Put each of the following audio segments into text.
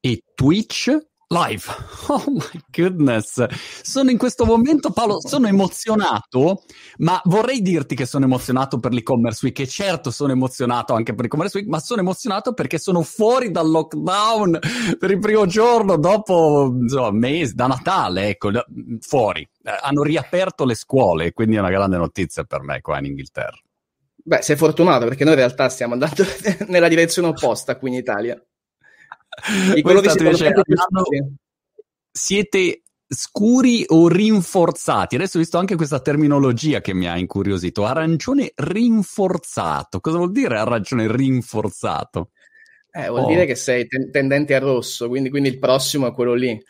e Twitch live. Oh my goodness. Sono in questo momento, Paolo, sono emozionato, ma vorrei dirti che sono emozionato per l'e-commerce week e certo sono emozionato anche per l'e-commerce week, ma sono emozionato perché sono fuori dal lockdown per il primo giorno dopo, insomma, mesi, da Natale, ecco, fuori. Eh, hanno riaperto le scuole, quindi è una grande notizia per me qua in Inghilterra. Beh, sei fortunato perché noi in realtà stiamo andando nella direzione opposta qui in Italia. I colori dicendo, siete scuri o rinforzati? Adesso ho visto anche questa terminologia che mi ha incuriosito. Arancione rinforzato. Cosa vuol dire arancione rinforzato? Eh, vuol oh. dire che sei ten- tendente a rosso, quindi, quindi, il prossimo è quello lì.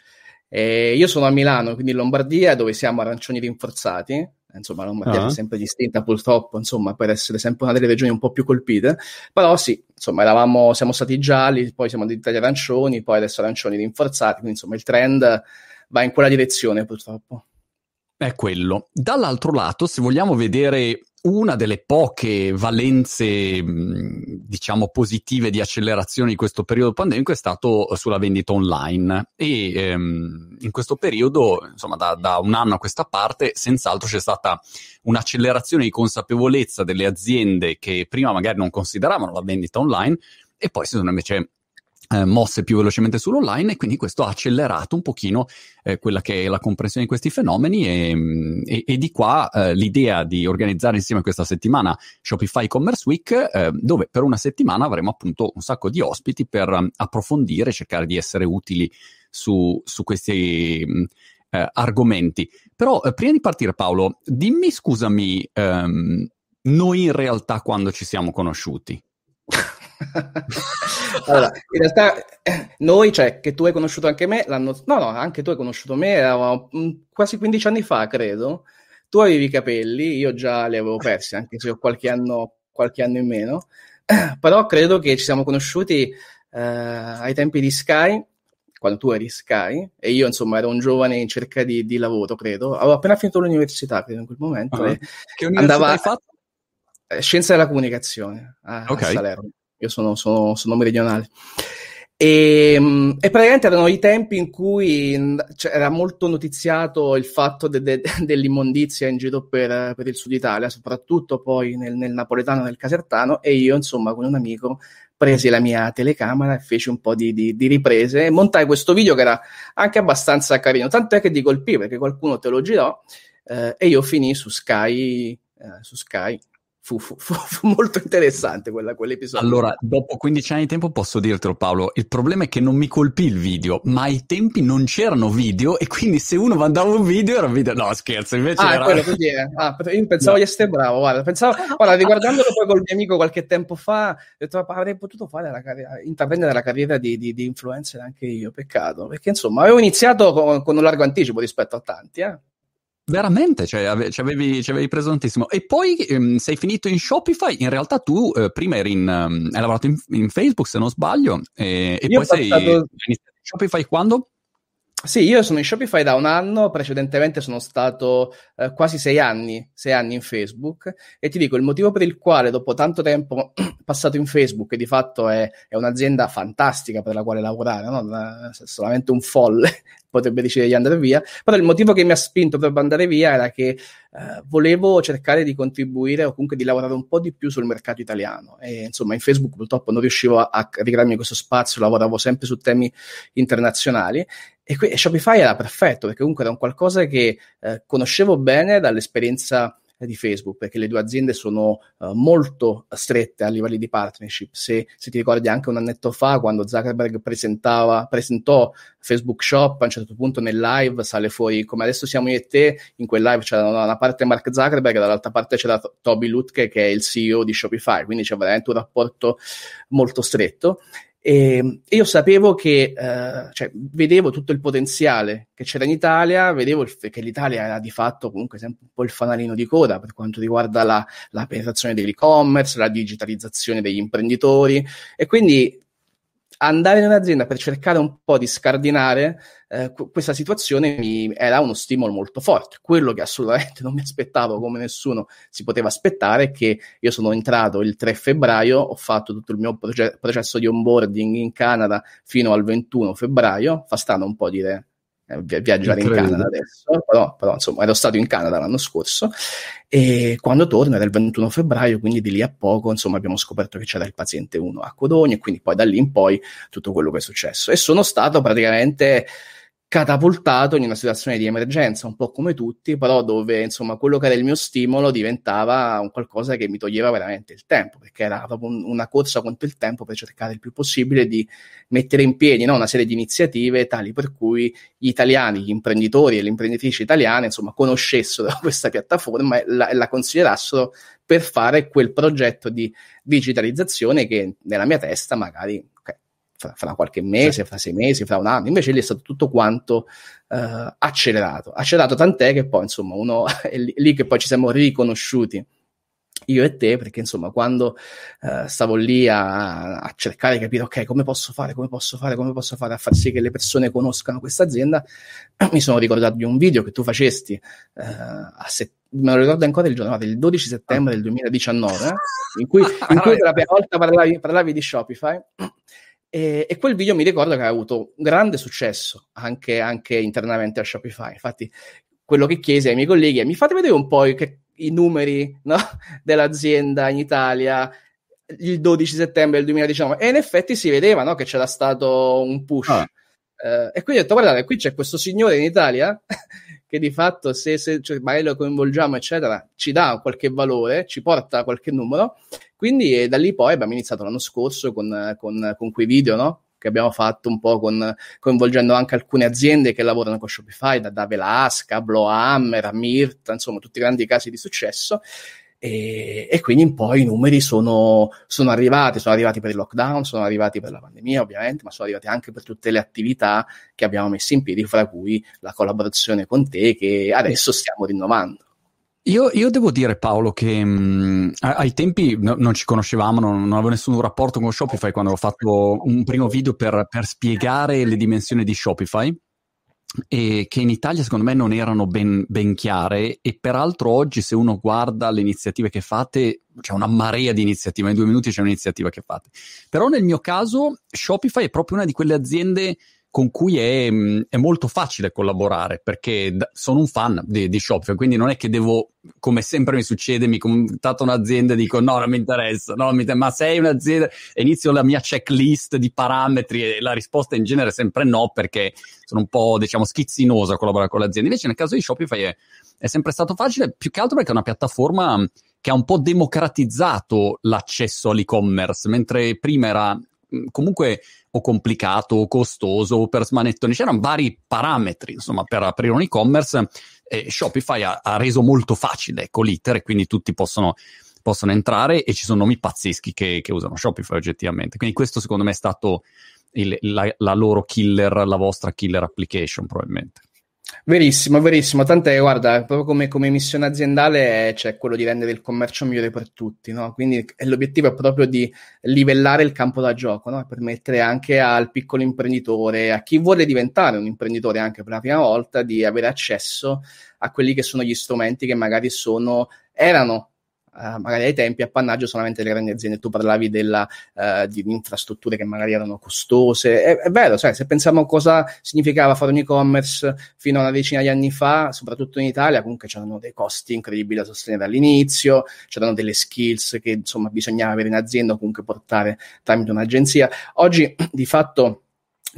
E io sono a Milano, quindi in Lombardia, dove siamo arancioni rinforzati insomma Lombardia uh-huh. è sempre distinta purtroppo, insomma, per essere sempre una delle regioni un po' più colpite, però sì, insomma, eravamo, siamo stati gialli, poi siamo diventati arancioni, poi adesso arancioni rinforzati, quindi insomma il trend va in quella direzione purtroppo. È quello. Dall'altro lato, se vogliamo vedere una delle poche valenze, diciamo, positive di accelerazione di questo periodo pandemico è stato sulla vendita online. E ehm, in questo periodo, insomma, da, da, un anno a questa parte, senz'altro c'è stata un'accelerazione di consapevolezza delle aziende che prima magari non consideravano la vendita online e poi si sono invece eh, mosse più velocemente sull'online e quindi questo ha accelerato un pochino eh, quella che è la comprensione di questi fenomeni e, mm, e, e di qua eh, l'idea di organizzare insieme questa settimana Shopify Commerce Week eh, dove per una settimana avremo appunto un sacco di ospiti per um, approfondire, cercare di essere utili su, su questi um, argomenti. Però eh, prima di partire Paolo, dimmi scusami, um, noi in realtà quando ci siamo conosciuti? allora, in realtà noi, cioè, che tu hai conosciuto anche me, l'anno... no, no, anche tu hai conosciuto me, eravamo mm, quasi 15 anni fa, credo. Tu avevi i capelli, io già li avevo persi, anche se ho qualche anno, qualche anno in meno. Però credo che ci siamo conosciuti eh, ai tempi di Sky, quando tu eri Sky, e io insomma ero un giovane in cerca di, di lavoro, credo. Avevo appena finito l'università, credo, in quel momento. Uh-huh. Che università andava... Eh, Scienza della comunicazione a, okay. a Salerno io sono, sono, sono meridionale. E, ehm, e, praticamente erano i tempi in cui cioè, era molto notiziato il fatto de, de, dell'immondizia in giro per, per, il sud Italia, soprattutto poi nel, nel napoletano e nel casertano, e io, insomma, con un amico presi la mia telecamera e feci un po' di, di, di, riprese e montai questo video che era anche abbastanza carino, tant'è che ti colpì perché qualcuno te lo girò eh, e io finì su Sky, eh, su Sky fu, fu, fu, fu, molto interessante quella, quell'episodio. Allora, dopo 15 anni di tempo posso dirtelo Paolo, il problema è che non mi colpì il video, ma ai tempi non c'erano video e quindi se uno mandava un video era un video... No, scherzo, invece ah, era... quello così è. Ah, io pensavo no. di essere bravo, guarda, pensavo... Guarda, riguardandolo poi col mio amico qualche tempo fa, ho detto, avrei potuto fare la carriera, intraprendere la carriera di, di, di, influencer anche io, peccato, perché insomma avevo iniziato con, con un largo anticipo rispetto a tanti, eh. Veramente, cioè, ci, avevi, ci, avevi, preso tantissimo. E poi ehm, sei finito in Shopify. In realtà tu eh, prima eri in, um, hai lavorato in, in, Facebook, se non sbaglio, e, e poi sei passato... in Shopify quando? Sì, io sono in Shopify da un anno, precedentemente sono stato eh, quasi sei anni, sei anni in Facebook e ti dico il motivo per il quale dopo tanto tempo passato in Facebook, che di fatto è, è un'azienda fantastica per la quale lavorare, no? solamente un folle potrebbe decidere di andare via, però il motivo che mi ha spinto per andare via era che eh, volevo cercare di contribuire o comunque di lavorare un po' di più sul mercato italiano. E insomma in Facebook purtroppo non riuscivo a, a ricrearmi questo spazio, lavoravo sempre su temi internazionali e, qui, e Shopify era perfetto perché comunque era un qualcosa che eh, conoscevo bene dall'esperienza di Facebook, perché le due aziende sono uh, molto strette a livelli di partnership. Se, se, ti ricordi anche un annetto fa, quando Zuckerberg presentò Facebook Shop, a un certo punto nel live sale fuori, come adesso siamo io e te, in quel live c'era da una parte Mark Zuckerberg e dall'altra parte c'era Toby Lutke, che è il CEO di Shopify, quindi c'è veramente un rapporto molto stretto. E, io sapevo che, eh, cioè, vedevo tutto il potenziale che c'era in Italia, vedevo il, che l'Italia era di fatto comunque sempre un po' il fanalino di coda per quanto riguarda la, la penetrazione dell'e-commerce, la digitalizzazione degli imprenditori e quindi andare in un'azienda per cercare un po' di scardinare eh, questa situazione mi, era uno stimolo molto forte. Quello che assolutamente non mi aspettavo, come nessuno si poteva aspettare, è che io sono entrato il 3 febbraio, ho fatto tutto il mio proce- processo di onboarding in Canada fino al 21 febbraio. Fa strano un po' dire eh, viaggiare in Canada adesso, però, però, insomma ero stato in Canada l'anno scorso e quando torno era il 21 febbraio, quindi di lì a poco insomma abbiamo scoperto che c'era il paziente 1 a Codogno e quindi poi da lì in poi tutto quello che è successo. E sono stato praticamente catapultato in una situazione di emergenza, un po' come tutti, però dove insomma quello che era il mio stimolo diventava un qualcosa che mi toglieva veramente il tempo, perché era proprio un, una corsa contro il tempo per cercare il più possibile di mettere in piedi no, una serie di iniziative tali per cui gli italiani, gli imprenditori e le imprenditrici italiane, insomma, conoscessero questa piattaforma e la, e la considerassero per fare quel progetto di digitalizzazione che nella mia testa magari fra, fra, qualche mese, fra sei mesi, fra un anno. Invece lì è stato tutto quanto uh, accelerato. Accelerato tant'è che poi, insomma, uno è lì, lì che poi ci siamo riconosciuti io e te, perché insomma, quando uh, stavo lì a, a, cercare di capire, ok, come posso fare, come posso fare, come posso fare a far sì che le persone conoscano questa azienda, mi sono ricordato di un video che tu facesti uh, a settembre. Me lo ricordo ancora il giorno, il 12 settembre del 2019, in cui, in cui per la prima volta parlavi, parlavi di Shopify e, e, quel video mi ricordo che ha avuto grande successo anche, anche, internamente a Shopify. Infatti, quello che chiesi ai miei colleghi è: mi fate vedere un po' i, che, i numeri no? dell'azienda in Italia il 12 settembre del 2019. E in effetti si vedeva no? che c'era stato un push. Ah. Uh, e quindi ho detto: guardate, qui c'è questo signore in Italia che di fatto, se, se cioè, magari lo coinvolgiamo, eccetera, ci dà qualche valore, ci porta qualche numero. Quindi eh, da lì poi abbiamo iniziato l'anno scorso con, con, con quei video, no? che abbiamo fatto un po' con, coinvolgendo anche alcune aziende che lavorano con Shopify, da, da Velasca, Blowhammer, Mirta, insomma tutti grandi casi di successo e, e, quindi in poi i numeri sono, sono, arrivati, sono arrivati per il lockdown, sono arrivati per la pandemia ovviamente, ma sono arrivati anche per tutte le attività che abbiamo messo in piedi, fra cui la collaborazione con te che adesso stiamo rinnovando. Io, io, devo dire, Paolo, che mh, ai tempi no, non ci conoscevamo, non, non, avevo nessun rapporto con Shopify quando ho fatto un primo video per, per spiegare le dimensioni di Shopify e che in Italia secondo me non erano ben, ben, chiare e peraltro oggi se uno guarda le iniziative che fate c'è una marea di iniziative, in due minuti c'è un'iniziativa che fate. Però nel mio caso Shopify è proprio una di quelle aziende con cui è, mm, è, molto facile collaborare perché sono un fan di, di, Shopify, quindi non è che devo, come sempre mi succede, mi contatto un'azienda e dico no, non mi interessa, no, mi ma sei un'azienda inizio la mia checklist di parametri e la risposta in genere è sempre no perché sono un po', diciamo, schizzinoso a collaborare con l'azienda. Invece nel caso di Shopify è, è sempre stato facile, più che altro perché è una piattaforma che ha un po' democratizzato l'accesso all'e-commerce, mentre prima era mm, comunque o complicato o costoso o per smanettoni, c'erano vari parametri insomma per aprire un e-commerce e Shopify ha, ha reso molto facile ecco, l'iter e quindi tutti possono, possono entrare e ci sono nomi pazzeschi che, che, usano Shopify oggettivamente. Quindi questo secondo me è stato il, la, la loro killer, la vostra killer application probabilmente. Verissimo, verissimo. Tant'è, guarda, proprio come, come missione aziendale c'è quello di rendere il commercio migliore per tutti, no? Quindi l'obiettivo è proprio di livellare il campo da gioco, no? Permettere anche al piccolo imprenditore, a chi vuole diventare un imprenditore anche per la prima volta, di avere accesso a quelli che sono gli strumenti che magari sono, erano uh, magari ai tempi appannaggio solamente delle grandi aziende. Tu parlavi della, uh, di infrastrutture che magari erano costose. È, è vero, cioè, se pensiamo a cosa significava fare un e-commerce fino a una decina di anni fa, soprattutto in Italia, comunque c'erano dei costi incredibili da sostenere all'inizio, c'erano delle skills che insomma bisognava avere in azienda o comunque portare tramite un'agenzia. Oggi di fatto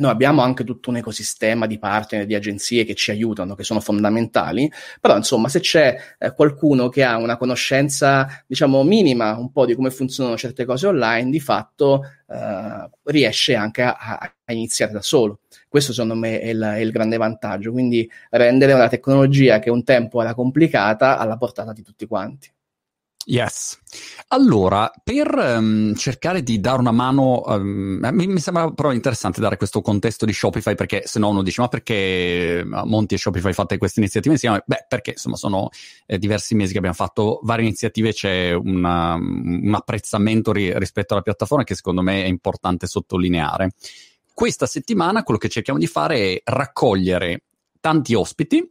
noi abbiamo anche tutto un ecosistema di partner, di agenzie che ci aiutano, che sono fondamentali, però insomma se c'è eh, qualcuno che ha una conoscenza, diciamo, minima un po' di come funzionano certe cose online, di fatto eh, riesce anche a, a, iniziare da solo. Questo secondo me è il, è il, grande vantaggio, quindi rendere una tecnologia che un tempo era complicata alla portata di tutti quanti. Yes. Allora, per um, cercare di dare una mano, um, mi, mi, sembra però interessante dare questo contesto di Shopify perché se no uno dice ma perché Monti e Shopify fate queste iniziative insieme? Beh, perché insomma sono eh, diversi mesi che abbiamo fatto varie iniziative, c'è una, un apprezzamento ri- rispetto alla piattaforma che secondo me è importante sottolineare. Questa settimana quello che cerchiamo di fare è raccogliere tanti ospiti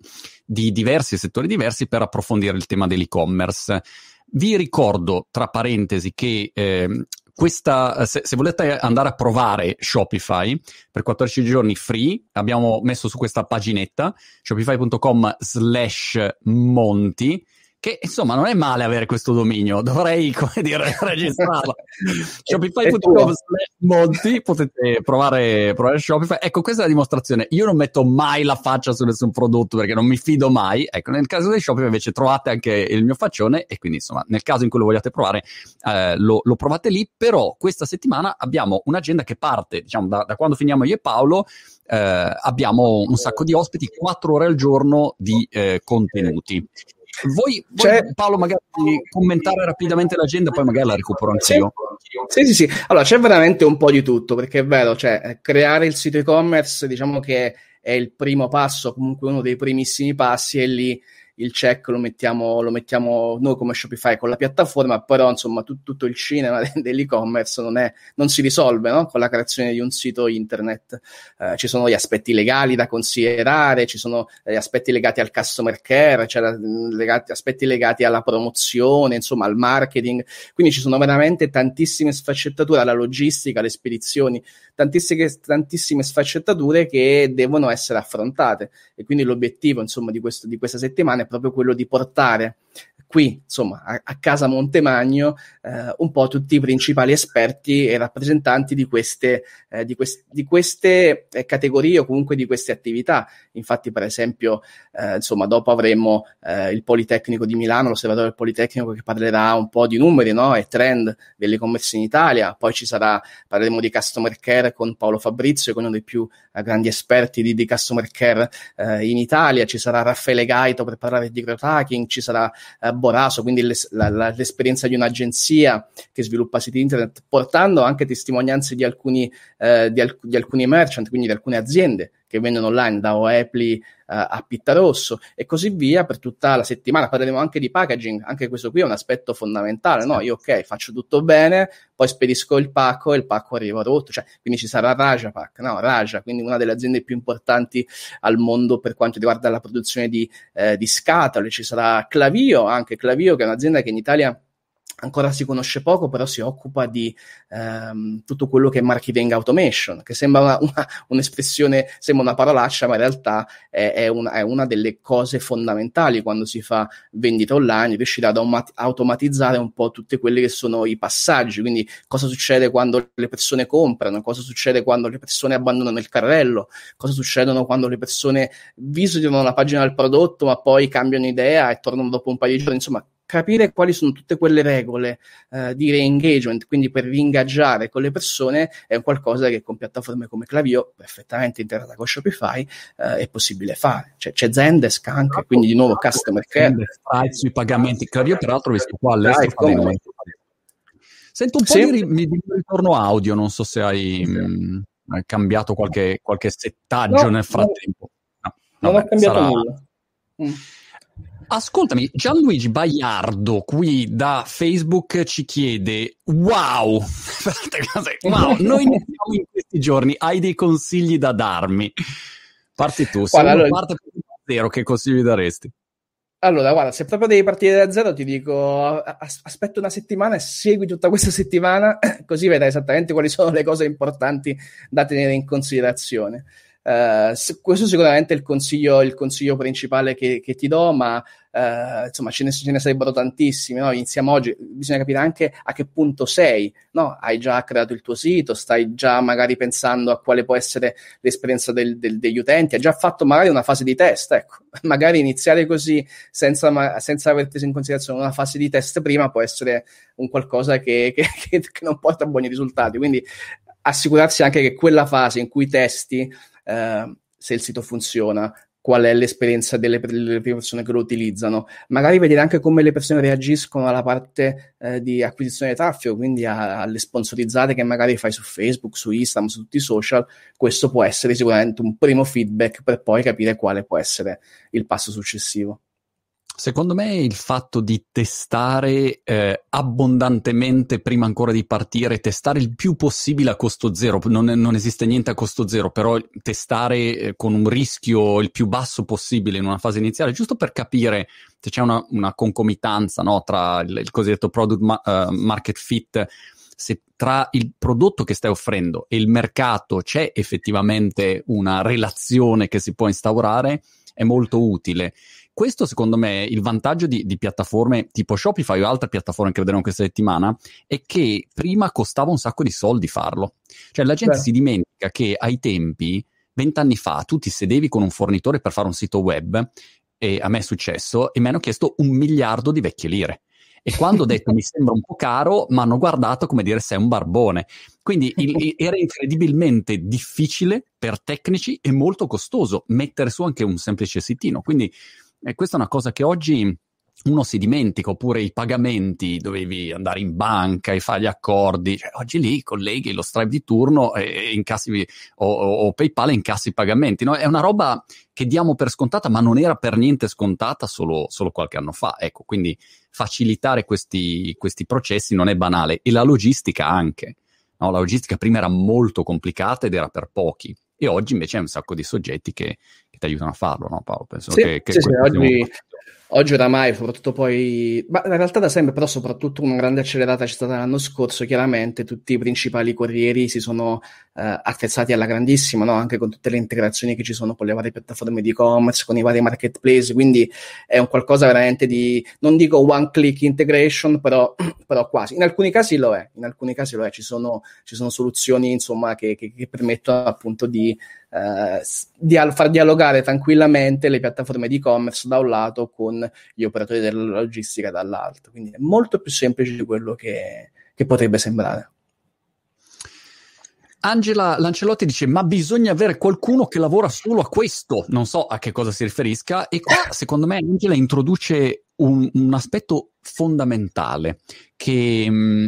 di diversi settori diversi per approfondire il tema dell'e-commerce. Vi ricordo, tra parentesi, che eh, questa, se, se, volete andare a provare Shopify per 14 giorni free, abbiamo messo su questa paginetta shopify.com slash monti che insomma non è male avere questo dominio, dovrei come dire registrarlo. Shopify.com Monti, potete provare, provare Shopify. Ecco, questa è la dimostrazione. Io non metto mai la faccia su nessun prodotto perché non mi fido mai. Ecco, nel caso di Shopify invece trovate anche il mio faccione e quindi insomma nel caso in cui lo vogliate provare eh, lo, lo, provate lì, però questa settimana abbiamo un'agenda che parte diciamo da, da quando finiamo io e Paolo. Eh, abbiamo un sacco di ospiti, 4 ore al giorno di eh, contenuti. Vuoi, vuoi Paolo magari commentare rapidamente l'agenda, poi magari la recupero anch'io? Sì, sì, sì. Allora, c'è veramente un po' di tutto, perché è vero, cioè, creare il sito e-commerce, diciamo che è il primo passo, comunque uno dei primissimi passi, e lì il check lo mettiamo, lo mettiamo noi come Shopify con la piattaforma, però insomma tu, tutto il cinema dell'e-commerce non, è, non si risolve no? con la creazione di un sito internet. Eh, ci sono gli aspetti legali da considerare, ci sono gli aspetti legati al customer care, cioè legati, aspetti legati alla promozione, insomma al marketing, quindi ci sono veramente tantissime sfaccettature alla logistica, alle spedizioni, tantissime, tantissime sfaccettature che devono essere affrontate e quindi l'obiettivo insomma di, questo, di questa settimana è proprio quello di portare qui, insomma, a, a casa Montemagno, eh, un po' tutti i principali esperti e rappresentanti di queste, eh, di quest- di queste eh, categorie o comunque di queste attività. Infatti, per esempio, eh, insomma, dopo avremo eh, il Politecnico di Milano, l'osservatorio del Politecnico che parlerà un po' di numeri no? e trend dell'e-commerce in Italia. Poi ci sarà, parleremo di customer care con Paolo Fabrizio, che è uno dei più eh, grandi esperti di, di customer care in Italia. Ci sarà Raffaele Gaito per parlare di growth hacking, ci sarà Boraso, quindi la, la, l'esperienza di un'agenzia che sviluppa siti internet, portando anche testimonianze di alcuni, eh, di, alc- di alcuni merchant, quindi di alcune aziende che vendono online da Oepli uh, a Pittarosso e così via per tutta la settimana. Parleremo anche di packaging, anche questo qui è un aspetto fondamentale, no? Io ok, faccio tutto bene, poi spedisco il pacco e il pacco arriva rotto, cioè, quindi ci sarà Raja Pack, no? Raja, quindi una delle aziende più importanti al mondo per quanto riguarda la produzione di, eh, di scatole, ci sarà Clavio, anche Clavio che è un'azienda che in Italia ancora si conosce poco, però si occupa di ehm, tutto quello che è marketing automation, che sembra una, una, un'espressione, sembra una parolaccia, ma in realtà è, è, una, è, una, delle cose fondamentali quando si fa vendita online, riuscire ad automatizzare un po' tutti quelli che sono i passaggi, quindi cosa succede quando le persone comprano, cosa succede quando le persone abbandonano il carrello, cosa succede quando le persone visitano la pagina del prodotto ma poi cambiano idea e tornano dopo un paio di giorni, insomma capire quali sono tutte quelle regole eh, di re-engagement, quindi per ringaggiare con le persone, è un qualcosa che con piattaforme come Clavio, perfettamente integrata con Shopify, eh, è possibile fare. Cioè, c'è Zendesk anche, quindi di nuovo customer care. Sui pagamenti. Clavio, peraltro, visto qua all'estero, Sento un po' sì. di, di, ritorno audio, non so se hai sì. mh, mm, cambiato qualche, qualche settaggio no, nel frattempo. No, non vabbè, ho cambiato sarà... nulla. Mm. Ascoltami, Gianluigi Baiardo qui da Facebook ci chiede: Wow, wow, noi ne siamo in questi giorni, hai dei consigli da darmi? Parti tu, se allora... parte da zero, che consigli daresti? Allora, guarda, se proprio devi partire da zero, ti dico aspetta una settimana e segui tutta questa settimana, così vedrai esattamente quali sono le cose importanti da tenere in considerazione. Uh, questo sicuramente è il consiglio, il consiglio principale che, che, ti do, ma uh, insomma ce ne, ce ne, sarebbero tantissimi. No? Iniziamo oggi, bisogna capire anche a che punto sei. No? Hai già creato il tuo sito, stai già magari pensando a quale può essere l'esperienza del, del, degli utenti, hai già fatto magari una fase di test. Ecco. Magari iniziare così senza, senza aver preso in considerazione una fase di test prima può essere un qualcosa che, che, che non porta buoni risultati. Quindi assicurarsi anche che quella fase in cui testi eh, se il sito funziona, qual è l'esperienza delle, delle, persone che lo utilizzano, magari vedere anche come le persone reagiscono alla parte eh, di acquisizione di traffico, quindi a, alle sponsorizzate che magari fai su Facebook, su Instagram, su tutti i social, questo può essere sicuramente un primo feedback per poi capire quale può essere il passo successivo. Secondo me il fatto di testare eh, abbondantemente prima ancora di partire, testare il più possibile a costo zero, non, non esiste niente a costo zero, però testare eh, con un rischio il più basso possibile in una fase iniziale, giusto per capire se c'è una, una concomitanza no, tra il, il, cosiddetto product ma- uh, market fit, se tra il prodotto che stai offrendo e il mercato c'è effettivamente una relazione che si può instaurare, è molto utile questo secondo me il vantaggio di, di, piattaforme tipo Shopify o altre piattaforme che vedremo questa settimana è che prima costava un sacco di soldi farlo. Cioè la gente Beh. si dimentica che ai tempi, vent'anni fa, tu ti sedevi con un fornitore per fare un sito web e a me è successo e mi hanno chiesto un miliardo di vecchie lire. E quando ho detto mi sembra un po' caro, mi hanno guardato come dire sei un barbone. Quindi il, era incredibilmente difficile per tecnici e molto costoso mettere su anche un semplice sitino. Quindi e questa è una cosa che oggi uno si dimentica, oppure i pagamenti, dovevi andare in banca e fare gli accordi. Cioè, oggi lì colleghi lo Stripe di turno e incassi, o, o, PayPal e incassi i pagamenti. No? È una roba che diamo per scontata, ma non era per niente scontata solo, solo qualche anno fa. Ecco, quindi facilitare questi, questi, processi non è banale. E la logistica anche. No? La logistica prima era molto complicata ed era per pochi. E oggi invece è un sacco di soggetti che, che ti aiutano a farlo, no Paolo? Penso sì, che, che sì, sì, oggi, Oggi oramai, soprattutto poi, ma in realtà da sempre, però soprattutto una grande accelerata c'è stata l'anno scorso, chiaramente tutti i principali corrieri si sono eh, attrezzati alla grandissima, no? anche con tutte le integrazioni che ci sono con le varie piattaforme di e-commerce, con i vari marketplace, quindi è un qualcosa veramente di, non dico one click integration, però, però quasi. In alcuni casi lo è, in alcuni casi lo è, ci sono, ci sono soluzioni insomma che, che, che permettono appunto di eh, dia- far dialogare tranquillamente le piattaforme di e-commerce da un lato con gli operatori della logistica dall'altro. Quindi è molto più semplice di quello che, che potrebbe sembrare. Angela Lancelotti dice: Ma bisogna avere qualcuno che lavora solo a questo. Non so a che cosa si riferisca. E qua, secondo me, Angela introduce un, un aspetto fondamentale che mm,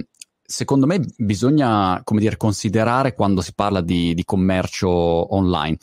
secondo me bisogna, come dire, considerare quando si parla di, di commercio online.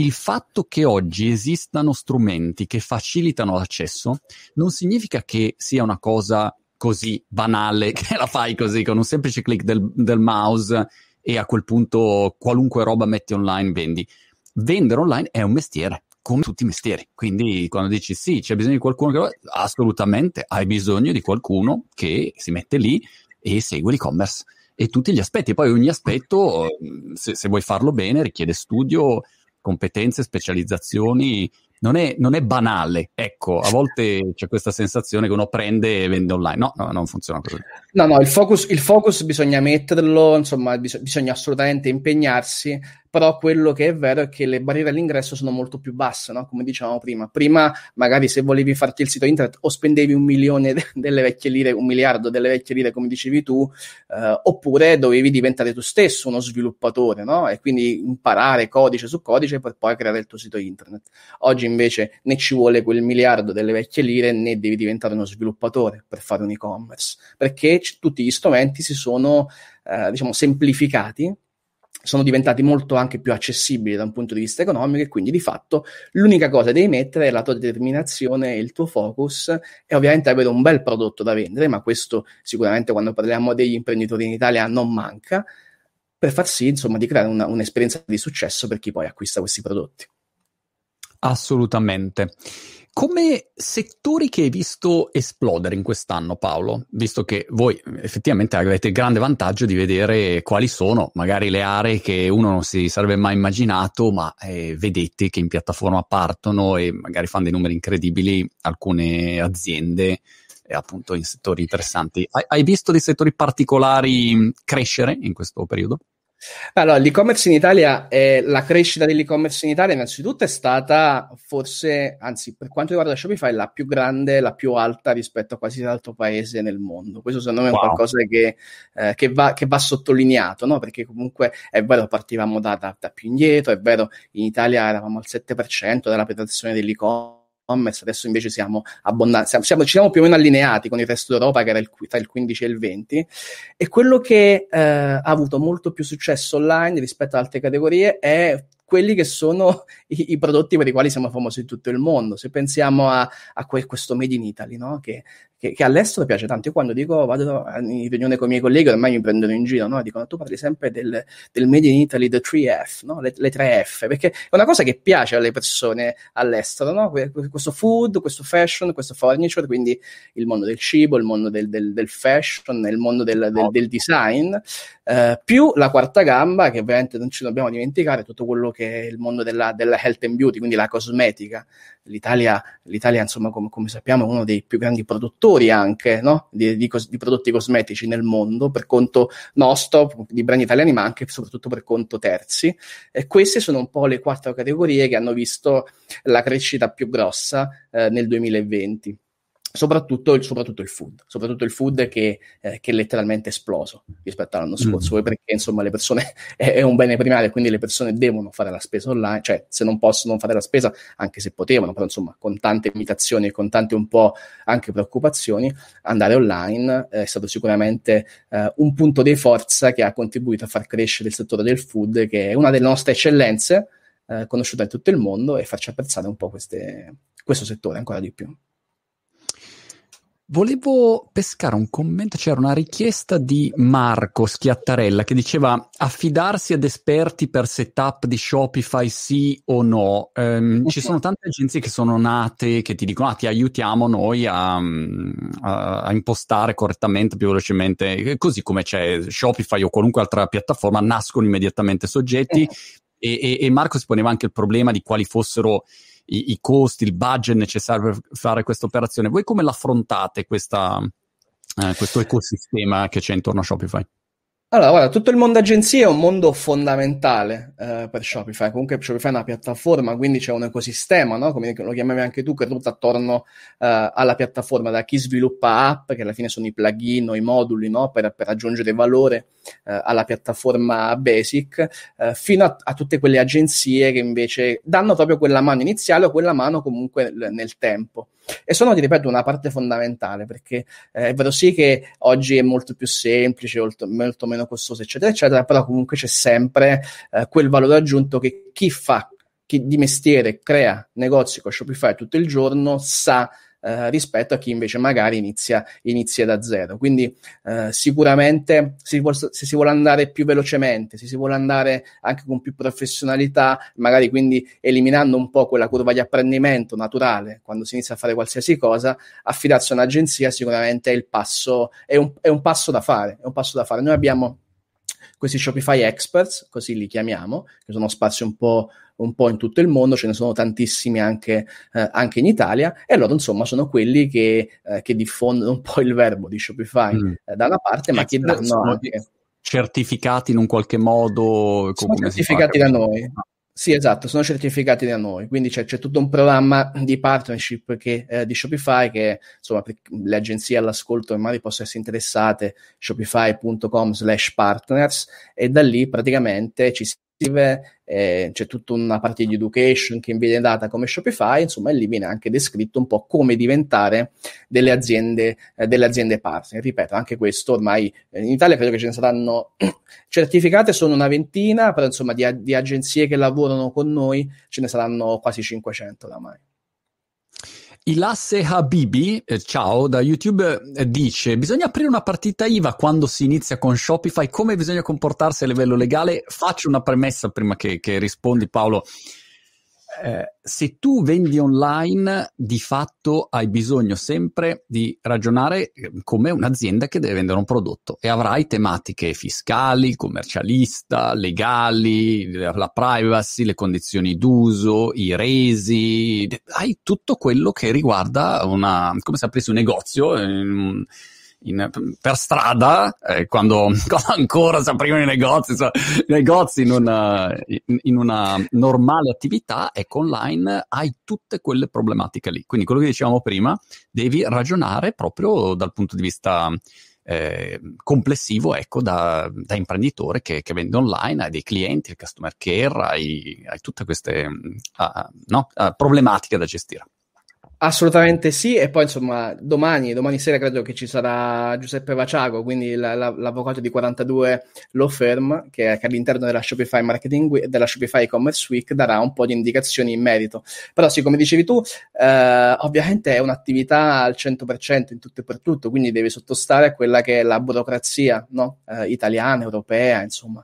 Il fatto che oggi esistano strumenti che facilitano l'accesso non significa che sia una cosa così banale che la fai così con un semplice clic del, del mouse e a quel punto qualunque roba metti online vendi. Vendere online è un mestiere, come tutti i mestieri. Quindi quando dici sì, c'è bisogno di qualcuno che assolutamente hai bisogno di qualcuno che si mette lì e segue l'e-commerce e tutti gli aspetti. Poi ogni aspetto, se, se vuoi farlo bene, richiede studio, competenze, specializzazioni. Non è, non è, banale, ecco, a volte c'è questa sensazione che uno prende e vende online. No, no non funziona così. No, no, il focus, il focus bisogna metterlo, insomma, bis- bisogna assolutamente impegnarsi però quello che è vero è che le barriere all'ingresso sono molto più basse, no? come dicevamo prima. Prima, magari se volevi farti il sito internet o spendevi un milione de- delle vecchie lire, un miliardo delle vecchie lire, come dicevi tu, eh, oppure dovevi diventare tu stesso uno sviluppatore, no? E quindi imparare codice su codice per poi creare il tuo sito internet. Oggi invece né ci vuole quel miliardo delle vecchie lire né devi diventare uno sviluppatore per fare un e-commerce, perché c- tutti gli strumenti si sono, eh, diciamo, semplificati sono diventati molto anche più accessibili da un punto di vista economico e quindi di fatto l'unica cosa devi mettere è la tua determinazione il tuo focus e ovviamente avere un bel prodotto da vendere, ma questo sicuramente quando parliamo degli imprenditori in Italia non manca, per far sì insomma di creare una, un'esperienza di successo per chi poi acquista questi prodotti. Assolutamente. Come settori che hai visto esplodere in quest'anno, Paolo, visto che voi effettivamente avete il grande vantaggio di vedere quali sono magari le aree che uno non si sarebbe mai immaginato, ma eh, vedete che in piattaforma partono e magari fanno dei numeri incredibili alcune aziende e appunto in settori interessanti. Hai, hai visto dei settori particolari crescere in questo periodo? Allora, l'e-commerce in Italia, eh, la crescita dell'e-commerce in Italia innanzitutto è stata forse, anzi per quanto riguarda Shopify, la più grande, la più alta rispetto a qualsiasi altro paese nel mondo. Questo secondo me è wow. qualcosa che, eh, che, va, che, va, sottolineato, no? perché comunque è vero, partivamo da, da, da più indietro, è vero, in Italia eravamo al 7% della penetrazione dell'e-commerce e-commerce, adesso invece siamo, abbondanti, siamo, siamo, ci siamo più o meno allineati con il resto d'Europa che era il, tra il 15 e il 20 e quello che eh, ha avuto molto più successo online rispetto ad altre categorie è quelli che sono i, i, prodotti per i quali siamo famosi in tutto il mondo. Se pensiamo a, a que, questo Made in Italy, no? che, che, che, all'estero piace tanto. Io quando dico vado in riunione con i miei colleghi, ormai mi prendono in giro, no? dicono tu parli sempre del, del Made in Italy, the 3F, no? le, le 3F, perché è una cosa che piace alle persone all'estero, no? questo food, questo fashion, questo furniture, quindi il mondo del cibo, il mondo del, del, del fashion, il mondo del, del design, eh, più la quarta gamba, che ovviamente non ci dobbiamo dimenticare, tutto quello che è il mondo della, della health and beauty, quindi la cosmetica. L'Italia, l'Italia insomma, come, come, sappiamo, è uno dei più grandi produttori anche no? di, di, di, prodotti cosmetici nel mondo, per conto nostro, di brand italiani, ma anche e soprattutto per conto terzi. E queste sono un po' le quattro categorie che hanno visto la crescita più grossa eh, nel 2020 soprattutto il, soprattutto il food, soprattutto il food che, eh, che è letteralmente esploso rispetto all'anno mm. scorso, mm. perché insomma le persone è, è, un bene primario, quindi le persone devono fare la spesa online, cioè se non possono fare la spesa, anche se potevano, però insomma con tante limitazioni e con tante un po' anche preoccupazioni, andare online è stato sicuramente eh, un punto di forza che ha contribuito a far crescere il settore del food, che è una delle nostre eccellenze, eh, conosciuta in tutto il mondo e farci apprezzare un po' queste, questo settore ancora di più. Volevo pescare un commento, c'era una richiesta di Marco Schiattarella che diceva affidarsi ad esperti per setup di Shopify sì o no. Um, ci sono tante agenzie che sono nate che ti dicono ah, ti aiutiamo noi a, a, a, impostare correttamente, più velocemente, così come c'è Shopify o qualunque altra piattaforma, nascono immediatamente soggetti e, e, e Marco si poneva anche il problema di quali fossero i, i costi, il budget necessario per fare questa operazione. Voi come l'affrontate questa, eh, questo ecosistema che c'è intorno a Shopify? Allora, guarda, tutto il mondo agenzie è un mondo fondamentale eh, per Shopify. Comunque Shopify è una piattaforma, quindi c'è un ecosistema, no? come lo chiamavi anche tu, che ruota attorno eh, alla piattaforma, da chi sviluppa app, che alla fine sono i plugin o i moduli no? per, per, aggiungere valore alla piattaforma basic, eh, fino a, a, tutte quelle agenzie che invece danno proprio quella mano iniziale o quella mano comunque l- nel tempo. E sono, ti ripeto, una parte fondamentale perché eh, è vero sì che oggi è molto più semplice, molto, molto meno costoso, eccetera, eccetera, però comunque c'è sempre eh, quel valore aggiunto che chi fa, chi di mestiere crea negozi con Shopify tutto il giorno sa eh, rispetto a chi invece magari inizia, inizia da zero. Quindi eh, sicuramente se, vuol, se si vuole andare più velocemente, se si vuole andare anche con più professionalità, magari quindi eliminando un po' quella curva di apprendimento naturale quando si inizia a fare qualsiasi cosa, affidarsi a un'agenzia sicuramente è il passo, è un, è un passo da fare, è un passo da fare. Noi abbiamo questi Shopify Experts, così li chiamiamo, che sono spazi un po', un po in tutto il mondo, ce ne sono tantissimi anche, eh, anche in Italia, e loro insomma sono quelli che, eh, che diffondono un po' il verbo di Shopify mm. eh, da una parte, ma che danno anche... Certificati in un qualche modo? Sono certificati da noi. Sì, esatto, sono certificati da noi, quindi c'è, c'è tutto un programma di partnership che, eh, di Shopify che insomma le agenzie all'ascolto magari possono essere interessate, shopify.com slash partners e da lì praticamente ci si eh, c'è tutta una parte di education che viene data come Shopify, insomma, e lì viene anche descritto un po' come diventare delle aziende, eh, delle aziende partner. Ripeto, anche questo ormai eh, in Italia credo che ce ne saranno certificate, sono una ventina, però insomma di, di agenzie che lavorano con noi ce ne saranno quasi 500 oramai. Ilasse Habibi, eh, ciao, da YouTube eh, dice bisogna aprire una partita IVA quando si inizia con Shopify, come bisogna comportarsi a livello legale? Faccio una premessa prima che, che rispondi Paolo. Eh, se tu vendi online, di fatto hai bisogno sempre di ragionare eh, come un'azienda che deve vendere un prodotto e avrai tematiche fiscali, commercialista, legali, la privacy, le condizioni d'uso, i resi, hai tutto quello che riguarda una, come se aprissi un negozio. In, in, per strada, eh, quando, quando, ancora si aprivano i negozi, so, i negozi in una, in, in una, normale attività, ecco online hai tutte quelle problematiche lì. Quindi quello che dicevamo prima, devi ragionare proprio dal punto di vista eh, complessivo, ecco, da, da imprenditore che, che, vende online, hai dei clienti, il customer care, hai, hai tutte queste uh, no, uh, problematiche da gestire. Assolutamente sì, e poi insomma domani, domani sera credo che ci sarà Giuseppe Vaciago, quindi la, la, l'avvocato di 42 Law Firm, che, che, all'interno della Shopify Marketing della Shopify E-Commerce Week darà un po' di indicazioni in merito. Però sì, come dicevi tu, eh, ovviamente è un'attività al 100% in tutto e per tutto, quindi devi sottostare a quella che è la burocrazia no? eh, italiana, europea, insomma.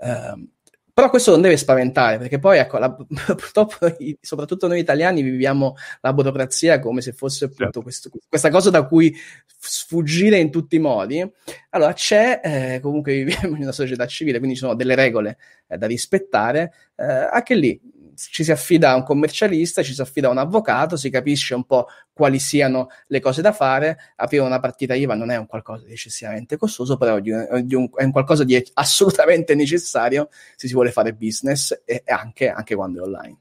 Eh, però questo non deve spaventare, perché poi, ecco, la, purtroppo, soprattutto noi italiani, viviamo la burocrazia come se fosse appunto certo. questo, questa cosa da cui sfuggire in tutti i modi. Allora, c'è, eh, comunque viviamo in una società civile, quindi ci sono delle regole eh, da rispettare, eh, anche lì ci si affida a un commercialista, ci si affida a un avvocato, si capisce un po' quali siano le cose da fare. Aprire una partita IVA non è un qualcosa di eccessivamente costoso, però è un qualcosa di assolutamente necessario se si vuole fare business e anche, anche quando è online.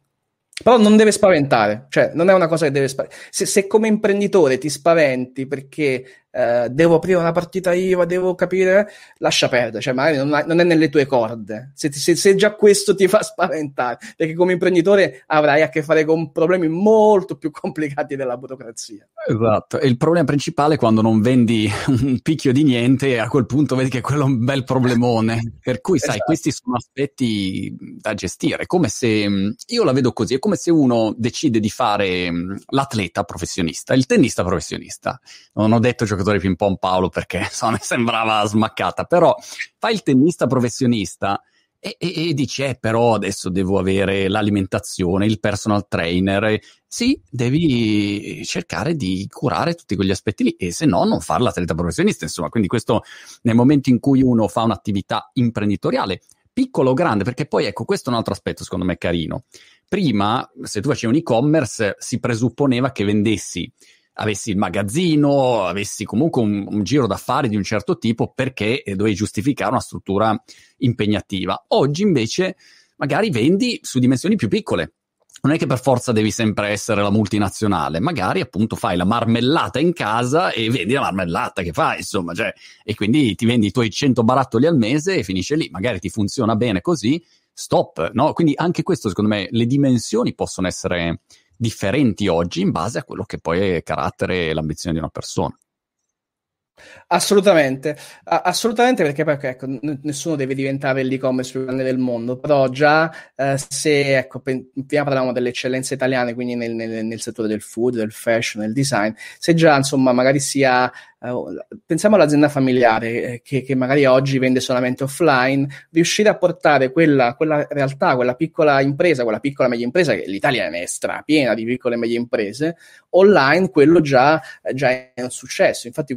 Però non deve spaventare, cioè non è una cosa che deve spaventare. Se, se come imprenditore ti spaventi perché eh, devo aprire una partita IVA, devo capire, lascia perdere, cioè magari non, non è nelle tue corde. Se, se, se, già questo ti fa spaventare, perché come imprenditore avrai a che fare con problemi molto più complicati della burocrazia. Esatto, e il problema principale è quando non vendi un picchio di niente a quel punto vedi che quello è un bel problemone. Per cui, sai, esatto. questi sono aspetti da gestire, come se, io la vedo così, è come se uno decide di fare l'atleta professionista, il tennista professionista. Non ho detto giocatore giocatore ping pong Paolo perché insomma, sembrava smaccata, però fai il tennista professionista e, e, e dici, eh, però adesso devo avere l'alimentazione, il personal trainer. Sì, devi cercare di curare tutti quegli aspetti lì e se no non fare l'atleta professionista, insomma. Quindi questo nel momento in cui uno fa un'attività imprenditoriale, piccolo o grande, perché poi ecco, questo è un altro aspetto secondo me carino. Prima, se tu facevi un e-commerce, si presupponeva che vendessi avessi il magazzino, avessi comunque un, un giro d'affari di un certo tipo perché eh, dovevi giustificare una struttura impegnativa. Oggi invece magari vendi su dimensioni più piccole. Non è che per forza devi sempre essere la multinazionale, magari appunto fai la marmellata in casa e vendi la marmellata che fai, insomma, cioè, e quindi ti vendi i tuoi 100 barattoli al mese e finisce lì, magari ti funziona bene così, stop, no? Quindi anche questo, secondo me, le dimensioni possono essere differenti oggi in base a quello che poi è carattere e l'ambizione di una persona. Assolutamente, assolutamente perché, perché ecco, nessuno deve diventare l'e-commerce più grande del mondo, però già eh, se, ecco, prima parlavamo delle eccellenze italiane, quindi nel, nel, nel, settore del food, del fashion, del design, se già insomma magari sia, eh, pensiamo all'azienda familiare eh, che, che, magari oggi vende solamente offline, riuscire a portare quella, quella realtà, quella piccola impresa, quella piccola media impresa, che l'Italia è strapiena di piccole e medie imprese, online, quello già, già è un successo. Infatti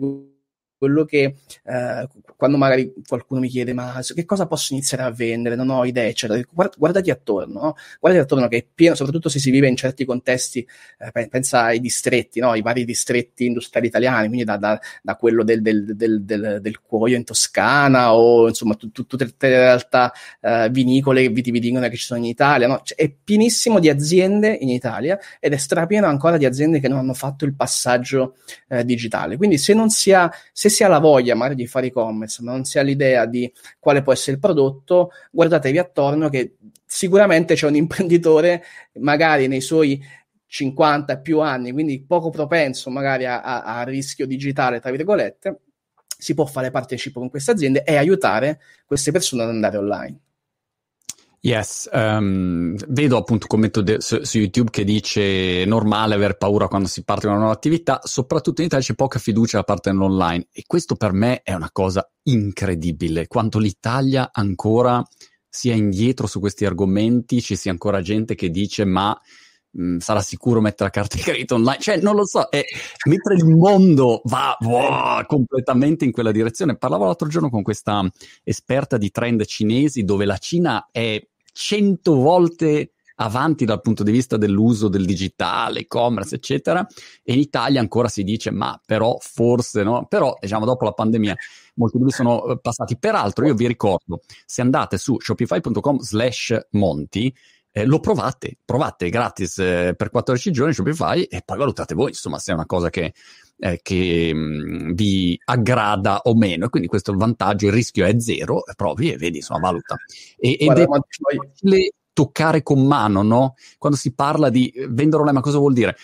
quello che eh, quando magari qualcuno mi chiede ma che cosa posso iniziare a vendere, non ho idee, eccetera, guarda, guardati attorno, no? guardati attorno che è pieno, soprattutto se si vive in certi contesti, eh, pensa ai distretti, no? i vari distretti industriali italiani, quindi da, da, da quello del, del, del, del, cuoio in Toscana o insomma tutte le realtà eh, vinicole e vitivinicole che ci sono in Italia, no? cioè, è pienissimo di aziende in Italia ed è strapieno ancora di aziende che non hanno fatto il passaggio eh, digitale, quindi se non si ha se si ha la voglia magari di fare e-commerce, ma non si ha l'idea di quale può essere il prodotto, guardatevi attorno che sicuramente c'è un imprenditore, magari nei suoi 50 e più anni, quindi poco propenso magari a rischio digitale, tra virgolette, si può fare partecipo con queste aziende e aiutare queste persone ad andare online. Yes, um, vedo appunto un commento de- su, su, YouTube che dice normale aver paura quando si parte una nuova attività, soprattutto in Italia c'è poca fiducia da parte dell'online. E questo per me è una cosa incredibile, quanto l'Italia ancora sia indietro su questi argomenti, ci sia ancora gente che dice ma mh, mm, sarà sicuro mettere la carta di credito online, cioè non lo so, è, mentre il mondo va wow, completamente in quella direzione, parlavo l'altro giorno con questa esperta di trend cinesi dove la Cina è cento volte avanti dal punto di vista dell'uso del digitale, e-commerce, eccetera, e in Italia ancora si dice ma però forse no, però diciamo dopo la pandemia molti dubbi sono eh, passati. Peraltro io vi ricordo, se andate su shopify.com slash monti, eh, lo provate, provate gratis eh, per 14 giorni Shopify e poi valutate voi, insomma, se è una cosa che, eh, che mh, mm, vi aggrada o meno. E quindi questo è il vantaggio, il rischio è zero, provi e vedi, insomma, valuta. E, ed Guarda, è facile toccare con mano, no? Quando si parla di eh, vendere online, ma cosa vuol dire?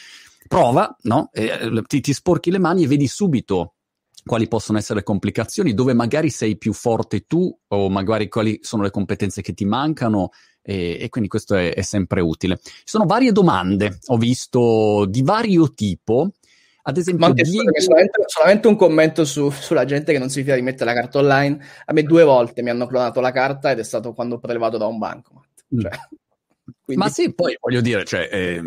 Prova, no? Eh, ti, ti sporchi le mani e vedi subito quali possono essere le complicazioni, dove magari sei più forte tu o magari quali sono le competenze che ti mancano e, e quindi questo è, è, sempre utile. Ci sono varie domande, ho visto di vario tipo. Ad esempio, Ma Diego... solamente, solamente, un commento su, sulla gente che non si fida di mettere la carta online. A me due volte mi hanno clonato la carta ed è stato quando ho prelevato da un banco. Mm. Cioè, quindi... Ma sì, poi voglio dire, cioè, eh,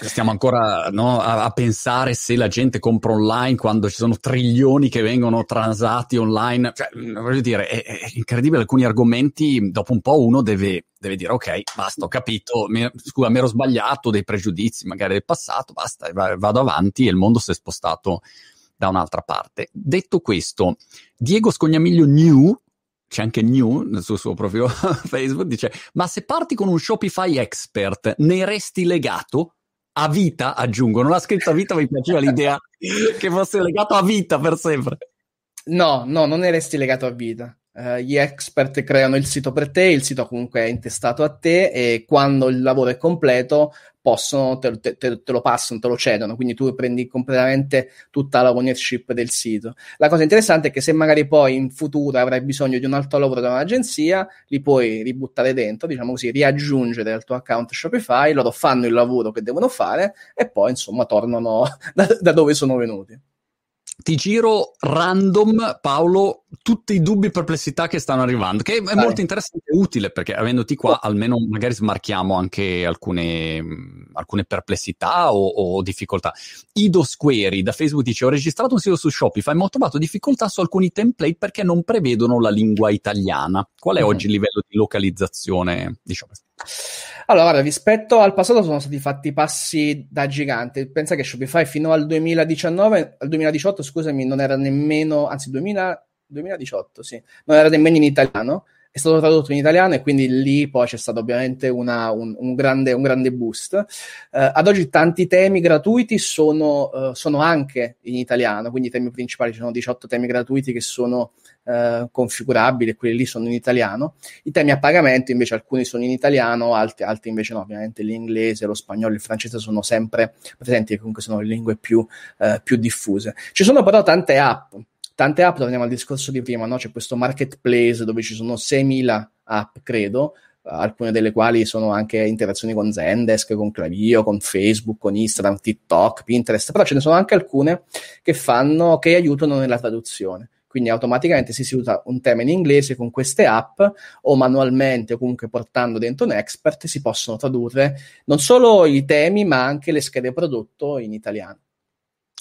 stiamo ancora no, a, a, pensare se la gente compra online quando ci sono trilioni che vengono transati online. Cioè, voglio dire, è, è incredibile alcuni argomenti, dopo un po' uno deve, deve dire ok, basta, ho capito, mi, scusa, mi ero sbagliato, dei pregiudizi magari del passato, basta, vado avanti e il mondo si è spostato da un'altra parte. Detto questo, Diego Scognamiglio New c'è anche New sul suo profilo Facebook, dice, ma se parti con un Shopify expert, ne resti legato? A vita, aggiungo, non ha scritto a vita, mi piaceva l'idea che fosse legato a vita per sempre. No, no, non ne resti legato a vita. Uh, gli expert creano il sito per te, il sito comunque è intestato a te e quando il lavoro è completo possono, te, te, te, lo passano, te lo cedono, quindi tu prendi completamente tutta la ownership del sito. La cosa interessante è che se magari poi in futuro avrai bisogno di un altro lavoro da un'agenzia, li puoi ributtare dentro, diciamo così, riaggiungere al tuo account Shopify, loro fanno il lavoro che devono fare e poi insomma tornano da, da dove sono venuti ti giro random, Paolo, tutti i dubbi e perplessità che stanno arrivando, che è Dai. molto interessante e utile perché avendoti qua oh. almeno magari smarchiamo anche alcune, alcune perplessità o, o, difficoltà. Ido Squeri da Facebook dice ho registrato un sito su Shopify ma ho trovato difficoltà su alcuni template perché non prevedono la lingua italiana. Qual è mm. oggi il livello di localizzazione di Shopify? Allora, rispetto al passato sono stati fatti passi da gigante. Pensa che Shopify fino al 2019, al 2018, scusami, non era nemmeno, anzi 2000, 2018, sì, non era nemmeno in italiano è stato tradotto in italiano e quindi lì poi c'è stato ovviamente una, un, un, grande, un, grande, boost. Uh, ad oggi tanti temi gratuiti sono, uh, sono, anche in italiano, quindi i temi principali, ci sono 18 temi gratuiti che sono uh, configurabili quelli lì sono in italiano. I temi a pagamento invece alcuni sono in italiano, altri, altri invece no, ovviamente l'inglese, lo spagnolo, il francese sono sempre presenti comunque sono le lingue più, più diffuse. Ci sono però tante app tante app, torniamo al discorso di prima, no? c'è questo marketplace dove ci sono 6.000 app, credo, alcune delle quali sono anche interazioni con Zendesk, con Clavio, con Facebook, con Instagram, TikTok, Pinterest, però ce ne sono anche alcune che fanno, che aiutano nella traduzione. Quindi automaticamente se si usa un tema in inglese con queste app o manualmente o comunque portando dentro un expert si possono tradurre non solo i temi ma anche le schede prodotto in italiano.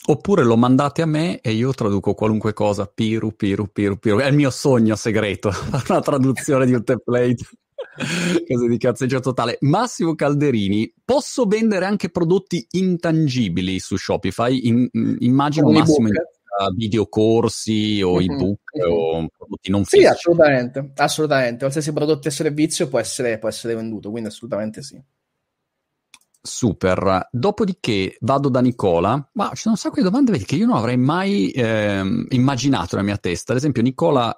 Oppure lo mandate a me e io traduco qualunque cosa, piru, piru, piru, piru. È il mio sogno segreto, una traduzione di un template. Cose di cazzeggio totale. Massimo Calderini, posso vendere anche prodotti intangibili su Shopify? In, immagino Un Massimo in videocorsi o mm-hmm. ebook o prodotti non fisici. Sì, assolutamente, assolutamente. Qualsiasi prodotto e servizio può essere, può essere venduto, quindi assolutamente sì. Super. Dopodiché vado da Nicola, ma ci sono un sacco di domande che io non avrei mai eh, immaginato nella mia testa. Ad esempio, Nicola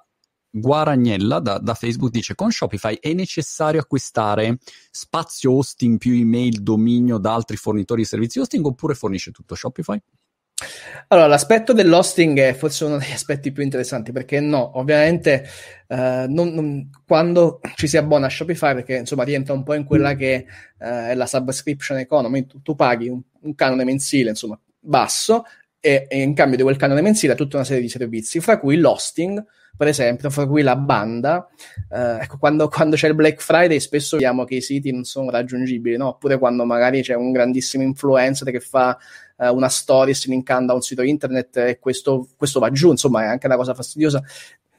Guaragnella da, da, Facebook dice: Con Shopify è necessario acquistare spazio hosting più email, dominio da altri fornitori di servizi hosting oppure fornisce tutto Shopify? Allora, l'aspetto dell'hosting è forse uno degli aspetti più interessanti perché no, ovviamente eh, non, non, quando ci si abbona a Shopify, perché insomma rientra un po' in quella che eh, è la subscription economy, tu, tu paghi un, un, canone mensile, insomma, basso e, e, in cambio di quel canone mensile tutta una serie di servizi, fra cui l'hosting, per esempio, fra cui la banda. Eh, ecco, quando, quando, c'è il Black Friday spesso vediamo che i siti non sono raggiungibili, no? Oppure quando magari c'è un grandissimo influencer che fa eh, una stories linkando a un sito internet e questo, questo va giù, insomma è anche una cosa fastidiosa.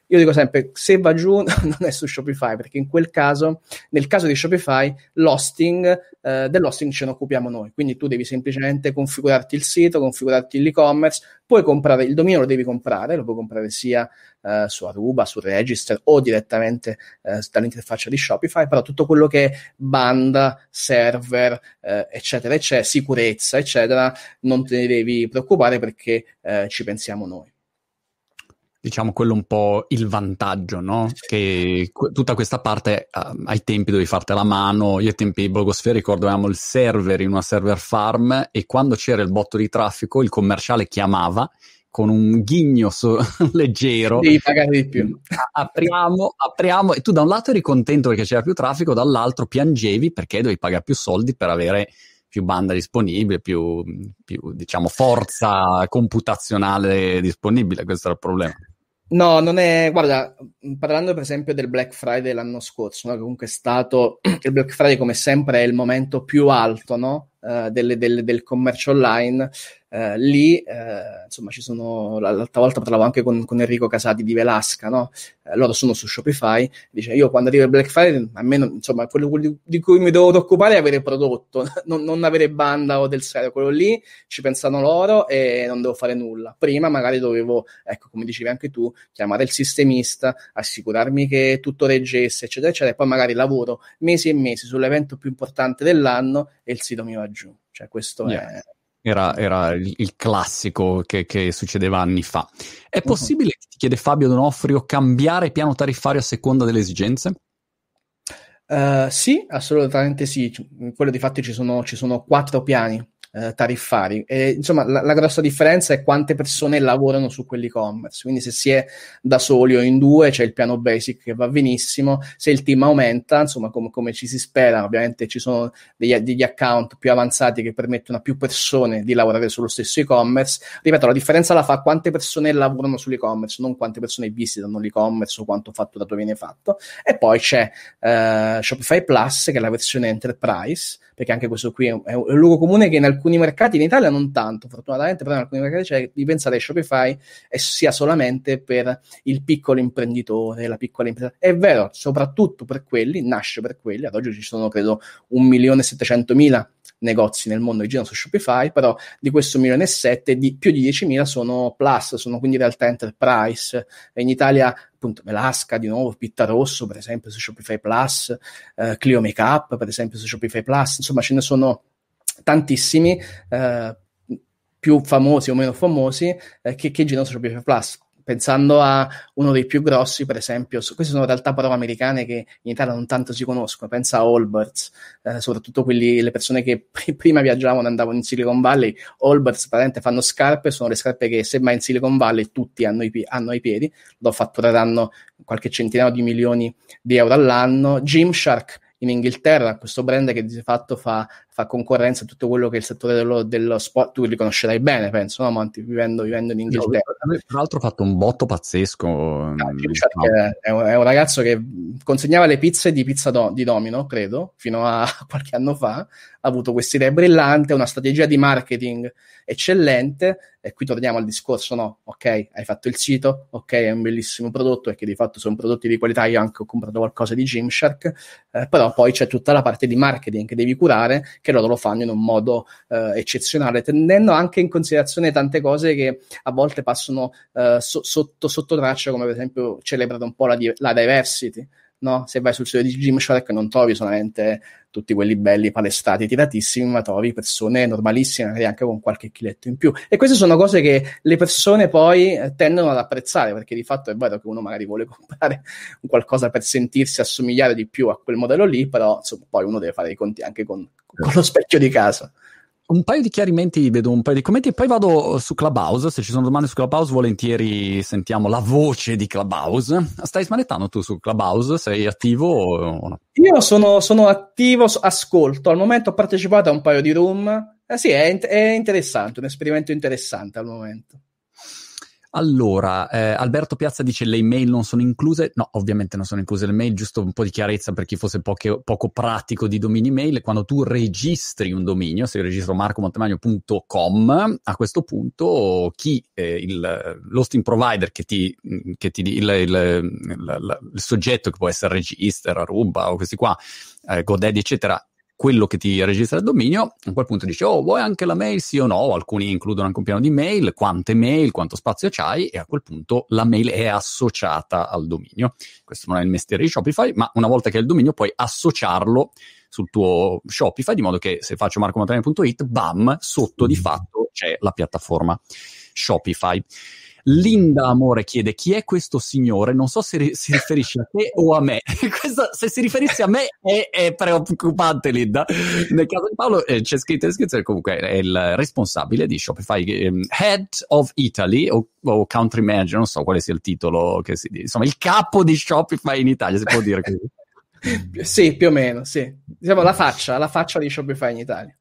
Io dico sempre, se va giù non è su Shopify, perché in quel caso, nel caso di Shopify, l'hosting, eh, dell'hosting ce ne occupiamo noi. Quindi tu devi semplicemente configurarti il sito, configurarti l'e-commerce, puoi comprare il dominio, lo devi comprare, lo puoi comprare sia eh, su Aruba, su Register o direttamente eh, dall'interfaccia di Shopify, però tutto quello che è banda, server, eh, eccetera, eccetera, sicurezza, eccetera, non te ne devi preoccupare perché eh, ci pensiamo noi diciamo quello un po' il vantaggio, no? Che tutta questa parte uh, ai tempi dovevi fartela a mano. Io ai tempi di Blogosphere ricordo avevamo il server in una server farm e quando c'era il botto di traffico il commerciale chiamava con un ghigno so- leggero. Devi pagare di più. Apriamo, apriamo, e tu da un lato eri contento perché c'era più traffico, dall'altro piangevi perché dovevi pagare più soldi per avere più banda disponibile, più, più diciamo forza computazionale disponibile. Questo era il problema. No, non è. Guarda, parlando per esempio del Black Friday dell'anno scorso, no? comunque è stato. Il Black Friday, come sempre, è il momento più alto no? Uh, delle, delle, del commercio online eh, lì, eh, insomma, ci sono, l'altra volta parlavo anche con, con Enrico Casati di Velasca, no? Eh, loro sono su Shopify, dice, io quando arriva il Black Friday, almeno, insomma, quello di cui mi devo occupare è avere prodotto, non, non avere banda o del serio, quello lì ci pensano loro e non devo fare nulla. Prima magari dovevo, ecco, come dicevi anche tu, chiamare il sistemista, assicurarmi che tutto reggesse, eccetera, eccetera, e poi magari lavoro mesi e mesi sull'evento più importante dell'anno e il sito mi va giù. Cioè, questo yeah. è era, era il, classico che, che, succedeva anni fa. È mhm. possibile, uh-huh. ti chiede Fabio Donofrio, cambiare piano tariffario a seconda delle esigenze? Uh, sì, assolutamente sì. Quello di fatto ci sono, ci sono quattro piani eh, tariffari. E, insomma, la, la, grossa differenza è quante persone lavorano su quell'e-commerce. Quindi, se si è da soli o in due, c'è il piano basic che va benissimo. Se il team aumenta, insomma, com- come ci si spera, ovviamente ci sono degli, degli, account più avanzati che permettono a più persone di lavorare sullo stesso e-commerce. Ripeto, la differenza la fa quante persone lavorano sull'e-commerce, non quante persone visitano l'e-commerce o quanto fatturato viene fatto. E poi c'è eh, Shopify Plus, che è la versione enterprise, perché anche questo qui è un, è un luogo comune che in alcuni mercati, in Italia non tanto, fortunatamente, però in alcuni mercati c'è di pensare Shopify sia solamente per il piccolo imprenditore, la piccola impresa. È vero, soprattutto per quelli, nasce per quelli, ad oggi ci sono credo 1.700.000 negozi nel mondo che girano su Shopify, però di questo milione e sette, di, più di 10.000 sono plus, sono quindi in realtà enterprise. In Italia appunto Velasca di nuovo, Pitta Rosso per esempio su Shopify Plus, eh, Clio Makeup per esempio su Shopify Plus, insomma ce ne sono tantissimi, eh, più famosi o meno famosi, eh, che, che girano su Shopify Plus. Pensando a uno dei più grossi, per esempio, queste sono realtà parole americane che in Italia non tanto si conoscono, pensa a Allbirds, eh, soprattutto quelli, le persone che pr- prima viaggiavano e andavano in Silicon Valley, Allbirds praticamente fanno scarpe, sono le scarpe che se mai in Silicon Valley tutti hanno i, hanno i piedi, lo fattureranno qualche centinaio di milioni di euro all'anno, Gymshark in Inghilterra, questo brand che di fatto fa, fa concorrenza a tutto quello che è il settore dello, dello sport, tu li conoscerai bene, penso, no, Monti, vivendo, vivendo in Inghilterra. No, tra l'altro ha fatto un botto pazzesco. No, no. È, un, è, un, ragazzo che consegnava le pizze di pizza do, di Domino, credo, fino a qualche anno fa, ha avuto questa idea brillante, una strategia di marketing eccellente, e qui torniamo al discorso, no, ok, hai fatto il sito, ok, è un bellissimo prodotto e che di fatto sono prodotti di qualità, io anche ho comprato qualcosa di Gymshark, eh, però poi c'è tutta la parte di marketing che devi curare, che loro lo fanno in un modo eh, eccezionale, tenendo anche in considerazione tante cose che a volte passano eh, so- sotto, sotto traccia, come per esempio celebrano un po' la, la diversity, no? Se vai sul sito di Gymshark non trovi solamente tutti quelli belli palestrati, tiratissimi, ma trovi persone normalissime, magari anche con qualche chiletto in più. E queste sono cose che le persone poi eh, tendono ad apprezzare, perché di fatto è vero che uno magari vuole comprare qualcosa per sentirsi assomigliare di più a quel modello lì, però insomma, poi uno deve fare i conti anche con, con lo specchio di casa un paio di chiarimenti, vedo un paio di commenti e poi vado su Clubhouse. Se ci sono domande su Clubhouse, volentieri sentiamo la voce di Clubhouse. Stai smanettando tu su Clubhouse? Sei attivo o no? Io sono, sono attivo, ascolto. Al momento ho partecipato a un paio di room. Eh sì, è, è interessante, un esperimento interessante al momento. Allora, eh, Alberto Piazza dice le email non sono incluse. No, ovviamente non sono incluse le mail, giusto un po' di chiarezza per chi fosse poche, poco pratico di domini mail. Quando tu registri un dominio, se io registro marcomontemagno.com, a questo punto chi eh, il, l'hosting provider che ti, che ti il, il, il, soggetto che può essere Register, Aruba o questi qua, eh, GoDaddy, eccetera, quello che ti registra il dominio, a quel punto dice, oh, vuoi anche la mail? Sì o no? Alcuni includono anche un piano di mail, quante mail, quanto spazio c'hai, e a quel punto la mail è associata al dominio. Questo non è il mestiere di Shopify, ma una volta che hai il dominio puoi associarlo sul tuo Shopify, di modo che se faccio marcomontane.it, bam, sotto di fatto c'è la piattaforma Shopify. Linda Amore chiede chi è questo signore, non so se ri- si riferisce a te o a me. Questo, se si riferisse a me è, è, preoccupante Linda. Nel caso di Paolo eh, c'è scritto in descrizione comunque è il responsabile di Shopify, um, Head of Italy o, o, Country Manager, non so quale sia il titolo che si insomma il capo di Shopify in Italia, si può dire così. sì, più o meno, sì. Diciamo la faccia, la faccia di Shopify in Italia.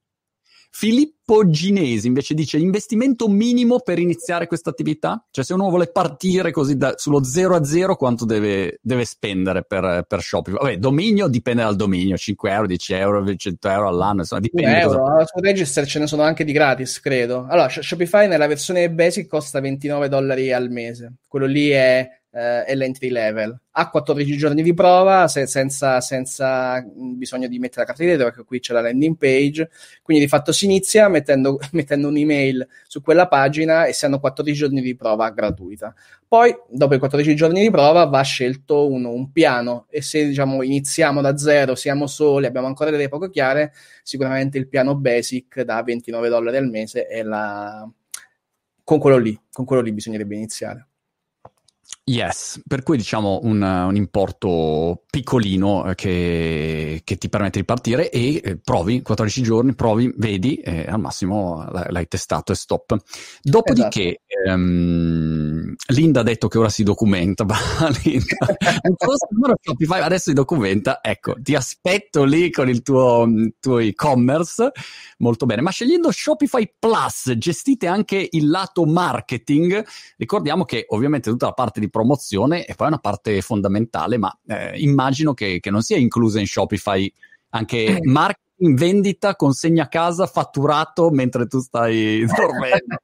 Filippo Ginesi invece dice investimento minimo per iniziare questa attività? Cioè se uno vuole partire così da, sullo 0 a 0 quanto deve, deve spendere per, per Shopify? Vabbè, dominio dipende dal dominio, 5 euro, 10 euro, 100 euro all'anno, insomma dipende. Euro, cosa... su Register ce ne sono anche di gratis, credo. Allora, Shopify nella versione basic costa 29 dollari al mese, quello lì è eh, è l'entry level. Ha 14 giorni di prova se, senza, senza, bisogno di mettere la carta di credito perché qui c'è la landing page. Quindi di fatto si inizia mettendo, mettendo un'email su quella pagina e si hanno 14 giorni di prova gratuita. Poi, dopo i 14 giorni di prova, va scelto uno, un piano e se diciamo iniziamo da zero, siamo soli, abbiamo ancora delle poco chiare, sicuramente il piano basic da 29 dollari al mese è la... con quello lì, con quello lì bisognerebbe iniziare. Yes, per cui diciamo un, un importo piccolino eh, che, che, ti permette di partire e eh, provi 14 giorni, provi, vedi, e al massimo l'hai testato e stop. Dopodiché esatto. ehm, Linda ha detto che ora si documenta, Linda, Shopify adesso si documenta, ecco, ti aspetto lì con il tuo, tuo e-commerce, molto bene, ma scegliendo Shopify Plus gestite anche il lato marketing, ricordiamo che ovviamente tutta la parte di promozione e poi una parte fondamentale, ma eh, immagino che, che, non sia inclusa in Shopify anche marketing, vendita, consegna a casa, fatturato mentre tu stai dormendo.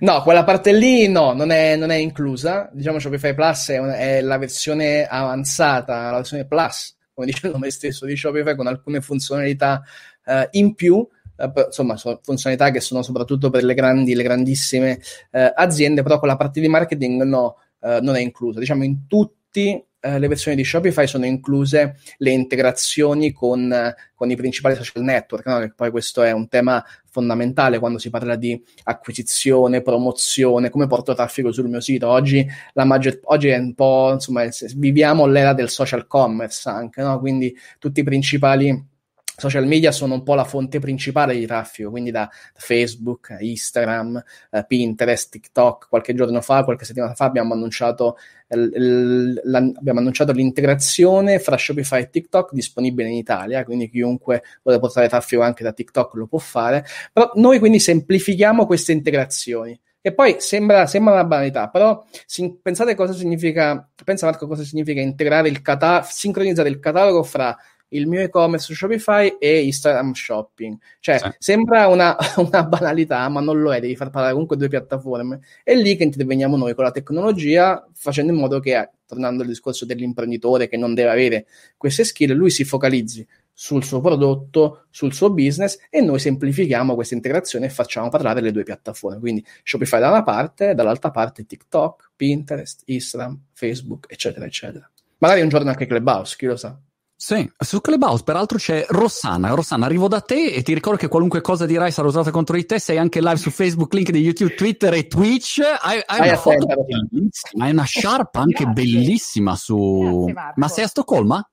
No, quella parte lì no, non è, non è inclusa. Diciamo Shopify Plus è, un, è, la versione avanzata, la versione Plus, come dice il nome stesso di Shopify, con alcune funzionalità uh, in più. Uh, insomma, funzionalità che sono soprattutto per le grandi, le grandissime uh, aziende, però con la parte di marketing no, eh, non è inclusa. Diciamo in tutte eh, le versioni di Shopify sono incluse le integrazioni con, con i principali social network, no? poi questo è un tema fondamentale quando si parla di acquisizione, promozione, come porto traffico sul mio sito. Oggi, maggior, oggi è un po', insomma, viviamo l'era del social commerce anche, no? quindi tutti i principali social media sono un po' la fonte principale di traffico, quindi da Facebook, Instagram, eh, Pinterest, TikTok. Qualche giorno fa, qualche settimana fa abbiamo annunciato, l- l- la- abbiamo annunciato l'integrazione fra Shopify e TikTok disponibile in Italia, quindi chiunque vuole portare traffico anche da TikTok lo può fare. Però noi quindi semplifichiamo queste integrazioni. E poi sembra, sembra una banalità, però si, pensate cosa significa, pensa Marco cosa significa integrare il catalogo, sincronizzare il catalogo fra il mio e-commerce su Shopify e Instagram Shopping. Cioè, sì. sembra una, una, banalità, ma non lo è, devi far parlare comunque due piattaforme. È lì che interveniamo noi con la tecnologia, facendo in modo che, tornando al discorso dell'imprenditore che non deve avere queste skill, lui si focalizzi sul suo prodotto, sul suo business e noi semplifichiamo questa integrazione e facciamo parlare le due piattaforme. Quindi Shopify da una parte, dall'altra parte TikTok, Pinterest, Instagram, Facebook, eccetera, eccetera. Magari un giorno anche Clubhouse, chi lo sa. Sì, su Clubhouse peraltro c'è Rossana. Rossana, arrivo da te e ti ricordo che qualunque cosa dirai sarà usata contro di te. Sei anche live su Facebook, LinkedIn, YouTube, Twitter e Twitch. Hai, hai una foto bellissima, hai una sciarpa anche Grazie. bellissima su... Grazie, Ma sei a Stoccolma?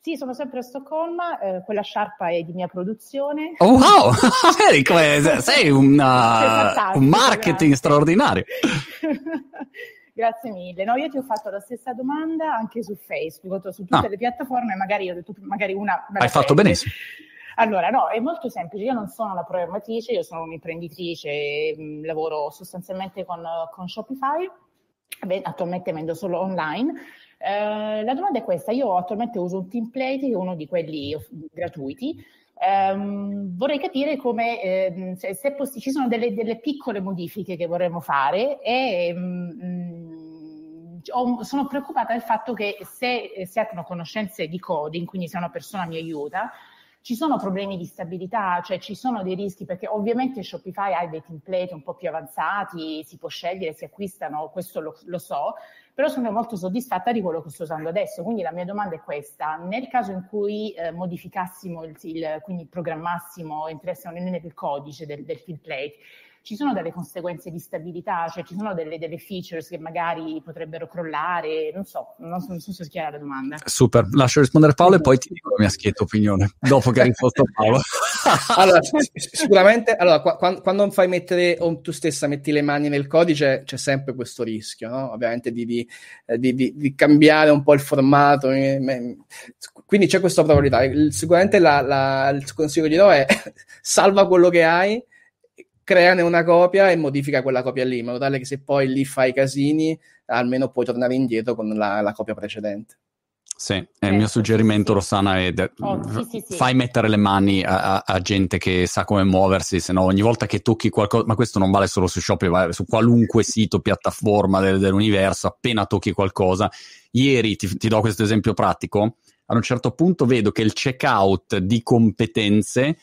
Sì, sono sempre a Stoccolma, eh, quella sciarpa è di mia produzione. Oh wow! sei una, un marketing straordinario. Grazie mille. No, io ti ho fatto la stessa domanda anche su Facebook, su tutte ah. le piattaforme, magari ho detto magari una... Hai fatto benissimo. Allora, no, è molto semplice. Io non sono una programmatrice, io sono un'imprenditrice, mh, mm, lavoro sostanzialmente con, con Shopify. Beh, attualmente vendo solo online. Eh, la domanda è questa: io attualmente uso un template, che è uno di quelli gratuiti. Um, vorrei capire come eh, se, se poss- ci sono delle, delle, piccole modifiche che vorremmo fare e um, sono preoccupata del fatto che se si hanno conoscenze di coding, quindi se una persona mi aiuta, ci sono problemi di stabilità, cioè ci sono dei rischi perché ovviamente Shopify ha dei template un po' più avanzati, si può scegliere, si acquistano, questo lo, lo so, però sono molto soddisfatta di quello che sto usando adesso. Quindi la mia domanda è questa: nel caso in cui eh, modificassimo il, il, quindi programmassimo, entrassimo nel codice del, del template, ci sono delle conseguenze di stabilità, cioè ci sono delle, delle features che magari potrebbero crollare, non so, non so, non so se è chiara la domanda. Super, lascio rispondere Paolo e poi ti dico la mia schietta opinione, dopo che hai risposto Paolo. allora, sicuramente, allora, quando, quando fai mettere, o tu stessa metti le mani nel codice, c'è sempre questo rischio, no? ovviamente di, di, di, di, cambiare un po' il formato, quindi c'è questa probabilità. Sicuramente la, la, il consiglio che gli do è salva quello che hai, creane una copia e modifica quella copia lì, in modo tale che se poi lì fai casini, almeno puoi tornare indietro con la, la copia precedente. Sì, è il mio eh, suggerimento, Rossana, è de- oh, sì, sì, fai mettere le mani a, a, a, gente che sa come muoversi, se no ogni volta che tocchi qualcosa, ma questo non vale solo su Shopify, vale su qualunque sito, piattaforma del, dell'universo, appena tocchi qualcosa. Ieri ti, ti do questo esempio pratico, ad un certo punto vedo che il checkout di competenze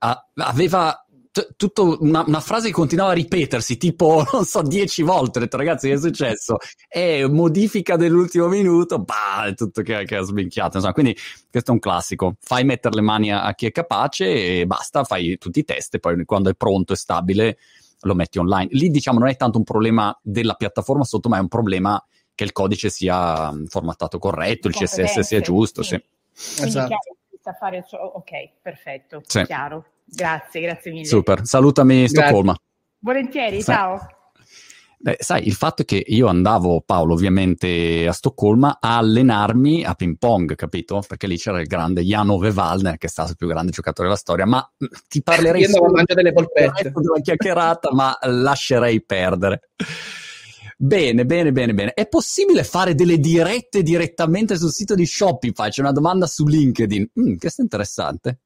a, aveva t- tutta una, una, frase che continuava a ripetersi, tipo, non so, dieci volte. Ho detto, ragazzi, che è successo? È modifica dell'ultimo minuto, bah, è tutto che, che ha sminchiato. Insomma, quindi questo è un classico. Fai mettere le mani a, a chi è capace e basta, fai tutti i test e poi quando è pronto e stabile lo metti online. Lì, diciamo, non è tanto un problema della piattaforma sotto, ma è un problema che il codice sia formattato corretto, il CSS sia giusto. Sì. sì. Esatto. Fare, ok, perfetto, sì. chiaro. Grazie, grazie mille. Super, salutami Stoccolma. Volentieri, ciao. Beh, sai, il fatto è che io andavo, Paolo, ovviamente a Stoccolma a allenarmi a ping pong, capito? Perché lì c'era il grande Jan Ove Wallner, che è stato il più grande giocatore della storia, ma mm, ti parlerei io mangiare delle polpette della chiacchierata, ma lascerei perdere. Bene, bene, bene, bene. È possibile fare delle dirette direttamente sul sito di Shopify? C'è una domanda su LinkedIn. Mm, questo è interessante.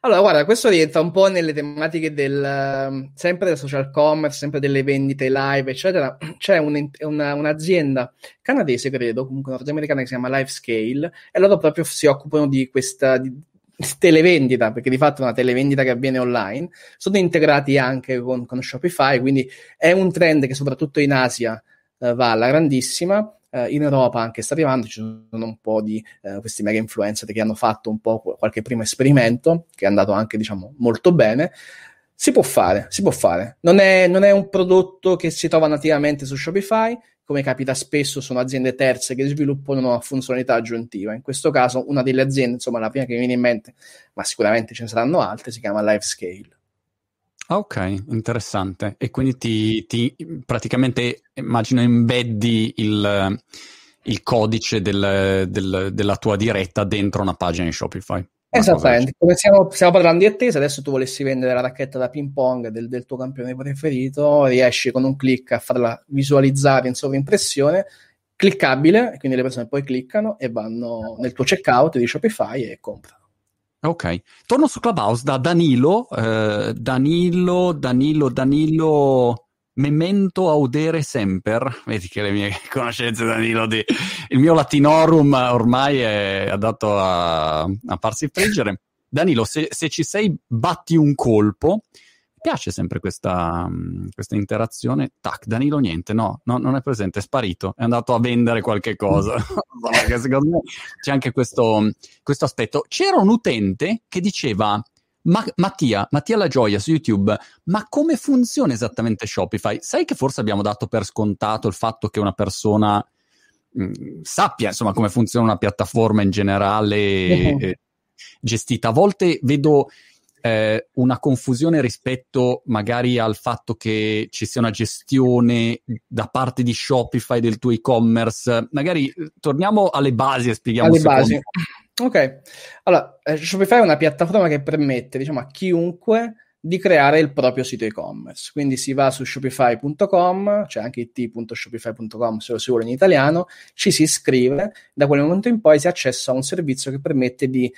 Allora, guarda, questo rientra un po' nelle tematiche del ehm, sempre del social commerce, sempre delle vendite live, eccetera. C'è un, una, un'azienda canadese, credo, comunque nordamericana che si chiama Livescale, e loro proprio si occupano di questa di, televendita, perché di fatto è una televendita che avviene online. Sono integrati anche con, con Shopify, quindi è un trend che soprattutto in Asia eh, va alla grandissima eh, in Europa anche sta arrivando, ci sono un po' di eh, questi mega influencer che hanno fatto un po' qualche primo esperimento, che è andato anche, diciamo, molto bene. Si può fare, si può fare. Non è, non è un prodotto che si trova nativamente su Shopify, come capita spesso, sono aziende terze che sviluppano una funzionalità aggiuntiva. In questo caso, una delle aziende, insomma, la prima che mi viene in mente, ma sicuramente ce ne saranno altre, si chiama LiveScale. Ah, ok, interessante. E quindi ti, ti praticamente immagino embeddi il, il codice del, del, della tua diretta dentro una pagina di Shopify. Esattamente, come stiamo, stiamo, parlando di attesa, adesso tu volessi vendere la racchetta da ping pong del, del, tuo campione preferito, riesci con un clic a farla visualizzare in sovraimpressione, cliccabile, quindi le persone poi cliccano e vanno nel tuo checkout di Shopify e comprano. Ok, torno su Clubhouse da Danilo, eh, Danilo, Danilo, Danilo, memento audere semper. Vedi che le mie conoscenze, Danilo, di... il mio latinorum ormai è adatto a, a farsi friggere. Danilo, se, se ci sei, batti un colpo piace sempre questa, mm, questa, interazione. Tac, Danilo niente, no, no, non è presente, è sparito, è andato a vendere qualche cosa. secondo me c'è anche questo, questo, aspetto. C'era un utente che diceva, ma, Mattia, Mattia La Gioia su YouTube, ma come funziona esattamente Shopify? Sai che forse abbiamo dato per scontato il fatto che una persona mh, mm, sappia insomma come funziona una piattaforma in generale eh, gestita. A volte vedo eh, una confusione rispetto magari al fatto che ci sia una gestione da parte di Shopify del tuo e-commerce. Magari eh, torniamo alle basi e spieghiamo alle basi. Ok, allora eh, Shopify è una piattaforma che permette diciamo, a chiunque di creare il proprio sito e-commerce. Quindi si va su shopify.com, c'è anche it.shopify.com se lo si vuole in italiano, ci si iscrive, da quel momento in poi si accessa a un servizio che permette di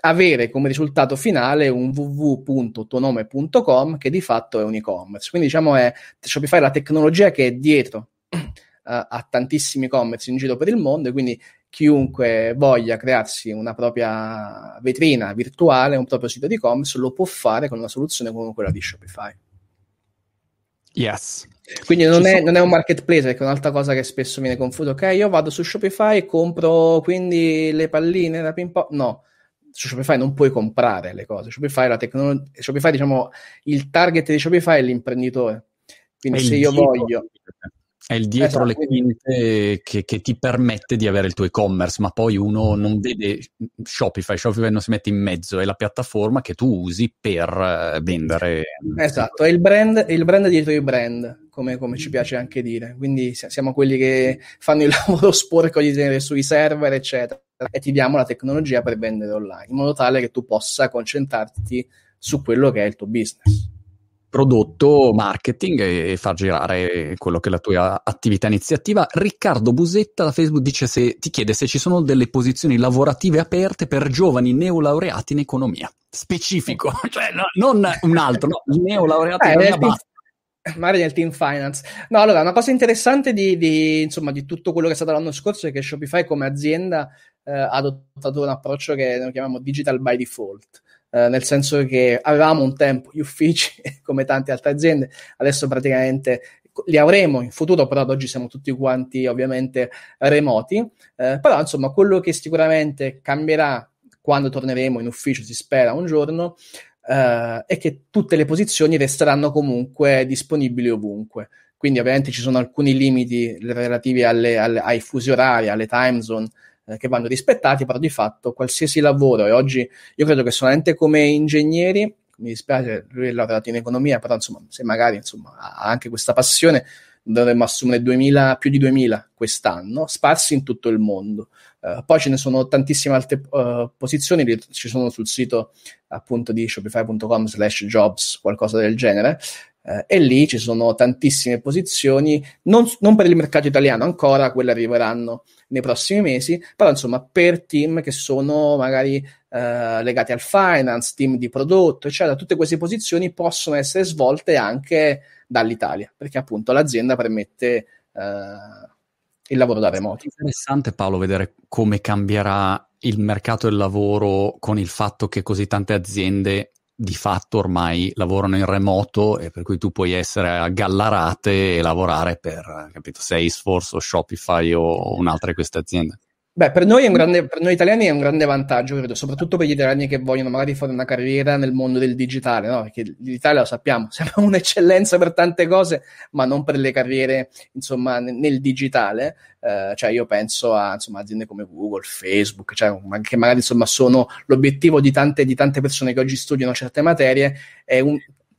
avere come risultato finale un www.tonome.com che di fatto è un e-commerce. Quindi diciamo è Shopify la tecnologia che è dietro uh, a tantissimi e-commerce in giro per il mondo e quindi chiunque voglia crearsi una propria vetrina virtuale, un proprio sito di e-commerce, lo può fare con una soluzione come quella di Shopify. Yes. Quindi non è, non è, un marketplace, perché è un'altra cosa che spesso viene confuso. Ok, io vado su Shopify e compro quindi le palline da ping pong. No, su Shopify non puoi comprare le cose. Shopify, la tecnologia, Shopify diciamo, il target di Shopify è l'imprenditore. Quindi se io voglio... È il dietro esatto, le quinte che, che, ti permette di avere il tuo e-commerce, ma poi uno non vede Shopify, Shopify non si mette in mezzo, è la piattaforma che tu usi per eh, vendere. Esatto, è il brand, è il brand dietro il brand, come, come, ci piace anche dire. Quindi siamo quelli che fanno il lavoro sporco di tenere sui server, eccetera, e ti diamo la tecnologia per vendere online, in modo tale che tu possa concentrarti su quello che è il tuo business prodotto, marketing e, far girare quello che è la tua attività iniziativa. Riccardo Busetta da Facebook dice se, ti chiede se ci sono delle posizioni lavorative aperte per giovani neolaureati in economia. Specifico, cioè no, non un altro, no, neolaureati eh, in economia. Magari nel team finance. No, allora, una cosa interessante di, di, insomma, di tutto quello che è stato l'anno scorso è che Shopify come azienda eh, ha adottato un approccio che noi chiamiamo digital by default eh, nel senso che avevamo un tempo gli uffici come tante altre aziende, adesso praticamente li avremo in futuro, però ad oggi siamo tutti quanti ovviamente remoti, eh, però insomma quello che sicuramente cambierà quando torneremo in ufficio, si spera un giorno, eh, è che tutte le posizioni resteranno comunque disponibili ovunque. Quindi ovviamente ci sono alcuni limiti relativi alle, alle, ai fusi orari, alle time zone, eh, che vanno rispettati, però di fatto qualsiasi lavoro, e oggi io credo che solamente come ingegneri, mi dispiace, lui è lavorato in economia, però insomma, se magari insomma, ha anche questa passione, dovremmo assumere 2000, più di 2000 quest'anno, sparsi in tutto il mondo. Uh, poi ce ne sono tantissime altre uh, posizioni, ci sono sul sito appunto di shopify.com slash jobs, qualcosa del genere, uh, e lì ci sono tantissime posizioni, non, non, per il mercato italiano ancora, quelle arriveranno nei prossimi mesi, però insomma per team che sono magari eh, legati al finance, team di prodotto, eccetera, tutte queste posizioni possono essere svolte anche dall'Italia, perché appunto l'azienda permette eh, il lavoro da remoto. È interessante Paolo vedere come cambierà il mercato del lavoro con il fatto che così tante aziende di fatto ormai lavorano in remoto e per cui tu puoi essere a Gallarate e lavorare per capito, Salesforce o Shopify o un'altra di queste aziende. Beh, per noi, grande, per noi, italiani è un grande vantaggio, credo, soprattutto per gli italiani che vogliono magari fare una carriera nel mondo del digitale, no? Perché l'Italia lo sappiamo, siamo un'eccellenza per tante cose, ma non per le carriere, insomma, nel, digitale. Eh, cioè, io penso a insomma, aziende come Google, Facebook, cioè, che magari insomma sono l'obiettivo di tante, di tante persone che oggi studiano certe materie, è un,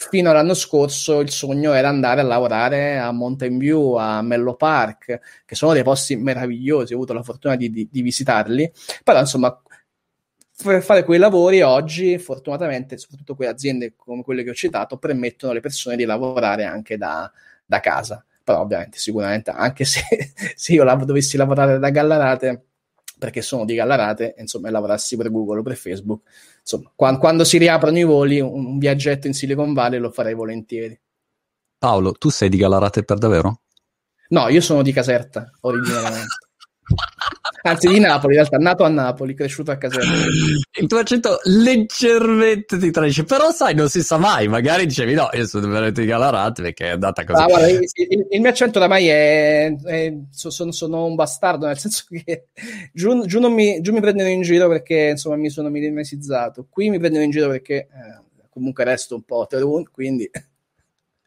fino all'anno scorso il sogno era andare a lavorare a Mountain View, a Mello Park, che sono dei posti meravigliosi, ho avuto la fortuna di, di, di visitarli, però insomma per fare quei lavori oggi, fortunatamente, soprattutto quelle aziende come quelle che ho citato, permettono alle persone di lavorare anche da, da casa. Però ovviamente, sicuramente, anche se, se io lav- dovessi lavorare da Gallarate, perché sono di Gallarate, insomma, e lavorassi per Google o per Facebook, insomma, quando, quando si riaprono i voli, un, un, viaggetto in Silicon Valley lo farei volentieri. Paolo, tu sei di Gallarate per davvero? No, io sono di Caserta, originariamente. Anzi, di Napoli, in realtà, nato a Napoli, cresciuto a Caserta. Il tuo accento leggermente ti tradisce, però sai, non si sa mai, magari dicevi no, io sono veramente di Galarate perché è andata così. Ah, guarda, il, il, il, mio accento oramai è, è sono, sono, un bastardo, nel senso che giù, giù, mi, giù, mi, prendono in giro perché insomma mi sono mimetizzato, qui mi prendono in giro perché eh, comunque resto un po' terun, quindi...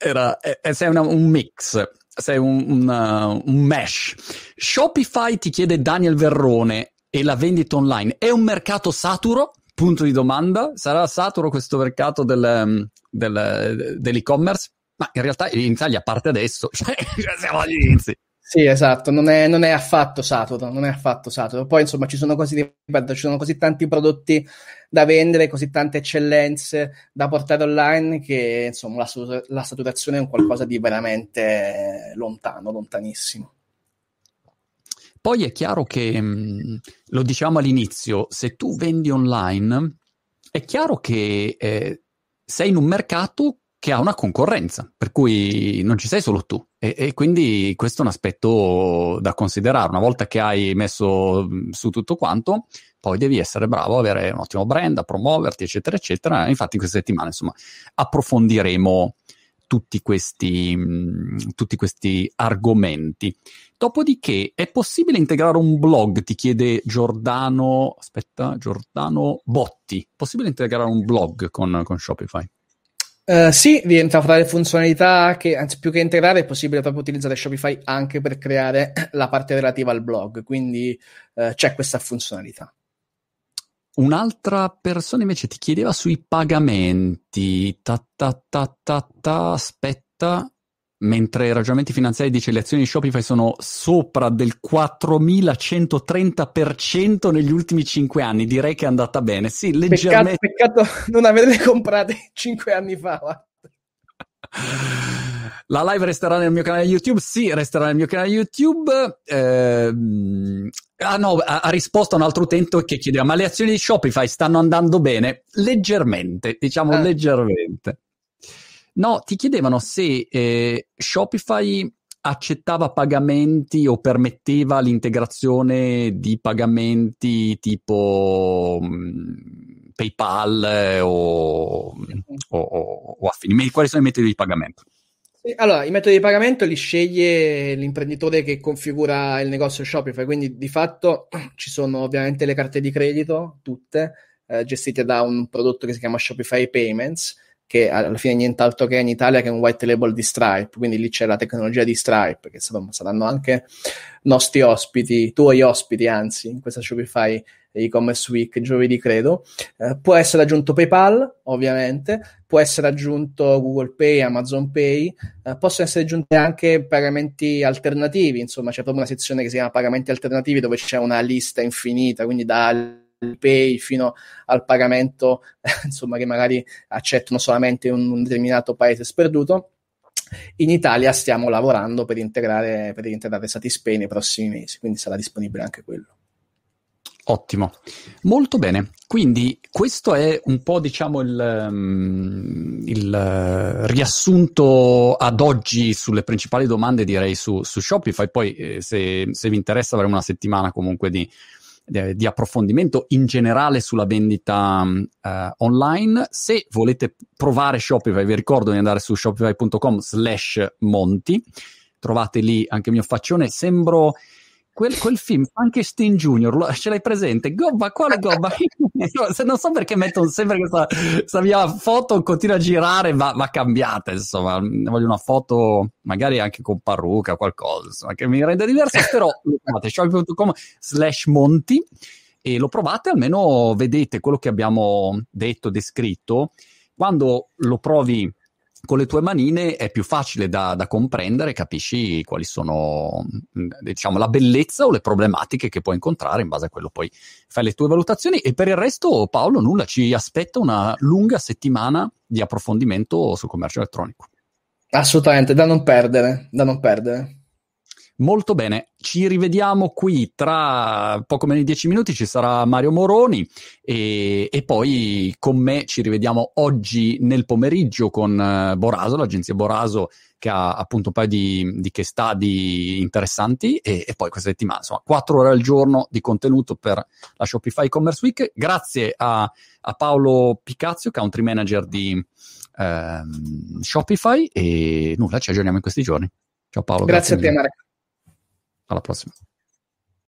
Era, eh, sei una, un mix sei un, un, uh, un mesh. Shopify ti chiede Daniel Verrone e la vendita online è un mercato saturo? Punto di domanda. Sarà saturo questo mercato del, um, del, dell'e-commerce? Ma in realtà in Italia parte adesso, cioè siamo agli inizi. Sì, esatto, non è, non è, affatto saturo, non è affatto saturo. Poi, insomma, ci sono così, ripeto, ci sono così tanti prodotti da vendere, così tante eccellenze da portare online che, insomma, la, la saturazione è un qualcosa di veramente lontano, lontanissimo. Poi è chiaro che, mm, lo diciamo all'inizio, se tu vendi online, è chiaro che eh, sei in un mercato che ha una concorrenza, per cui non ci sei solo tu. E, e, quindi questo è un aspetto da considerare. Una volta che hai messo su tutto quanto, poi devi essere bravo, avere un ottimo brand, a promuoverti, eccetera, eccetera. Infatti, in queste settimane, insomma, approfondiremo tutti questi, tutti questi argomenti. Dopodiché, è possibile integrare un blog? Ti chiede Giordano, aspetta, Giordano Botti. Possibile integrare un blog con, con Shopify? Uh, sì, rientra fra le funzionalità che, anzi, più che integrare, è possibile proprio utilizzare Shopify anche per creare la parte relativa al blog, quindi uh, c'è questa funzionalità. Un'altra persona invece ti chiedeva sui pagamenti. Ta ta ta ta ta, aspetta mentre i ragionamenti finanziari dice le azioni di Shopify sono sopra del 4130% negli ultimi 5 anni, direi che è andata bene. Sì, leggermente. Peccato, peccato non averle comprate 5 anni fa. La live resterà nel mio canale YouTube? Sì, resterà nel mio canale YouTube. Eh, ah no, ha, ha, risposto a un altro utente che chiedeva, ma le azioni di Shopify stanno andando bene? Leggermente, diciamo ah. leggermente. No, ti chiedevano se eh, Shopify accettava pagamenti o permetteva l'integrazione di pagamenti tipo mh, mm, PayPal eh, o, o, o, o, affini. Quali sono i metodi di pagamento? Allora, i metodi di pagamento li sceglie l'imprenditore che configura il negozio Shopify, quindi di fatto ci sono ovviamente le carte di credito, tutte, eh, gestite da un prodotto che si chiama Shopify Payments, che alla fine è nient'altro che in Italia che un white label di Stripe, quindi lì c'è la tecnologia di Stripe, che insomma, saranno anche nostri ospiti, tuoi ospiti anzi, in questa Shopify e-commerce week giovedì credo. Eh, può essere aggiunto PayPal, ovviamente, può essere aggiunto Google Pay, Amazon Pay, eh, possono essere aggiunti anche pagamenti alternativi, insomma c'è proprio una sezione che si chiama pagamenti alternativi dove c'è una lista infinita, quindi da pay fino al pagamento, insomma, che magari accettano solamente un, un determinato paese sperduto. In Italia stiamo lavorando per integrare, per integrare Satispay nei prossimi mesi, quindi sarà disponibile anche quello. Ottimo, molto bene. Quindi questo è un po' diciamo il, um, il uh, riassunto ad oggi sulle principali domande direi su, su Shopify. Poi eh, se, se, vi interessa avremo una settimana comunque di, eh, di approfondimento in generale sulla vendita eh, online. Se volete provare Shopify, vi ricordo di andare su shopify.com slash monti. Trovate lì anche il mio faccione. Sembro Quel, quel, film, Frankenstein Junior, lo, ce l'hai presente? Gobba, quale gobba? non so perché mettono sempre questa, questa mia foto, continua a girare, va, va cambiata, insomma, voglio una foto magari anche con parrucca, qualcosa, insomma, che mi renda diverso, però trovate shop.com slash monti e lo provate, almeno vedete quello che abbiamo detto, descritto, quando lo provi con le tue manine è più facile da, da, comprendere, capisci quali sono diciamo, la bellezza o le problematiche che puoi incontrare, in base a quello poi fai le tue valutazioni e per il resto Paolo nulla, ci aspetta una lunga settimana di approfondimento sul commercio elettronico. Assolutamente, da non perdere, da non perdere. Molto bene, ci rivediamo qui tra poco meno di dieci minuti, ci sarà Mario Moroni e, e poi con me ci rivediamo oggi nel pomeriggio con uh, Boraso, l'agenzia Boraso che ha appunto un paio di, di case study interessanti e, e, poi questa settimana, insomma, quattro ore al giorno di contenuto per la Shopify Commerce Week. Grazie a, a Paolo Picazio, country manager di ehm, Shopify e nulla, ci aggiorniamo in questi giorni. Ciao Paolo. Grazie, grazie a te Marco. Alla prossima.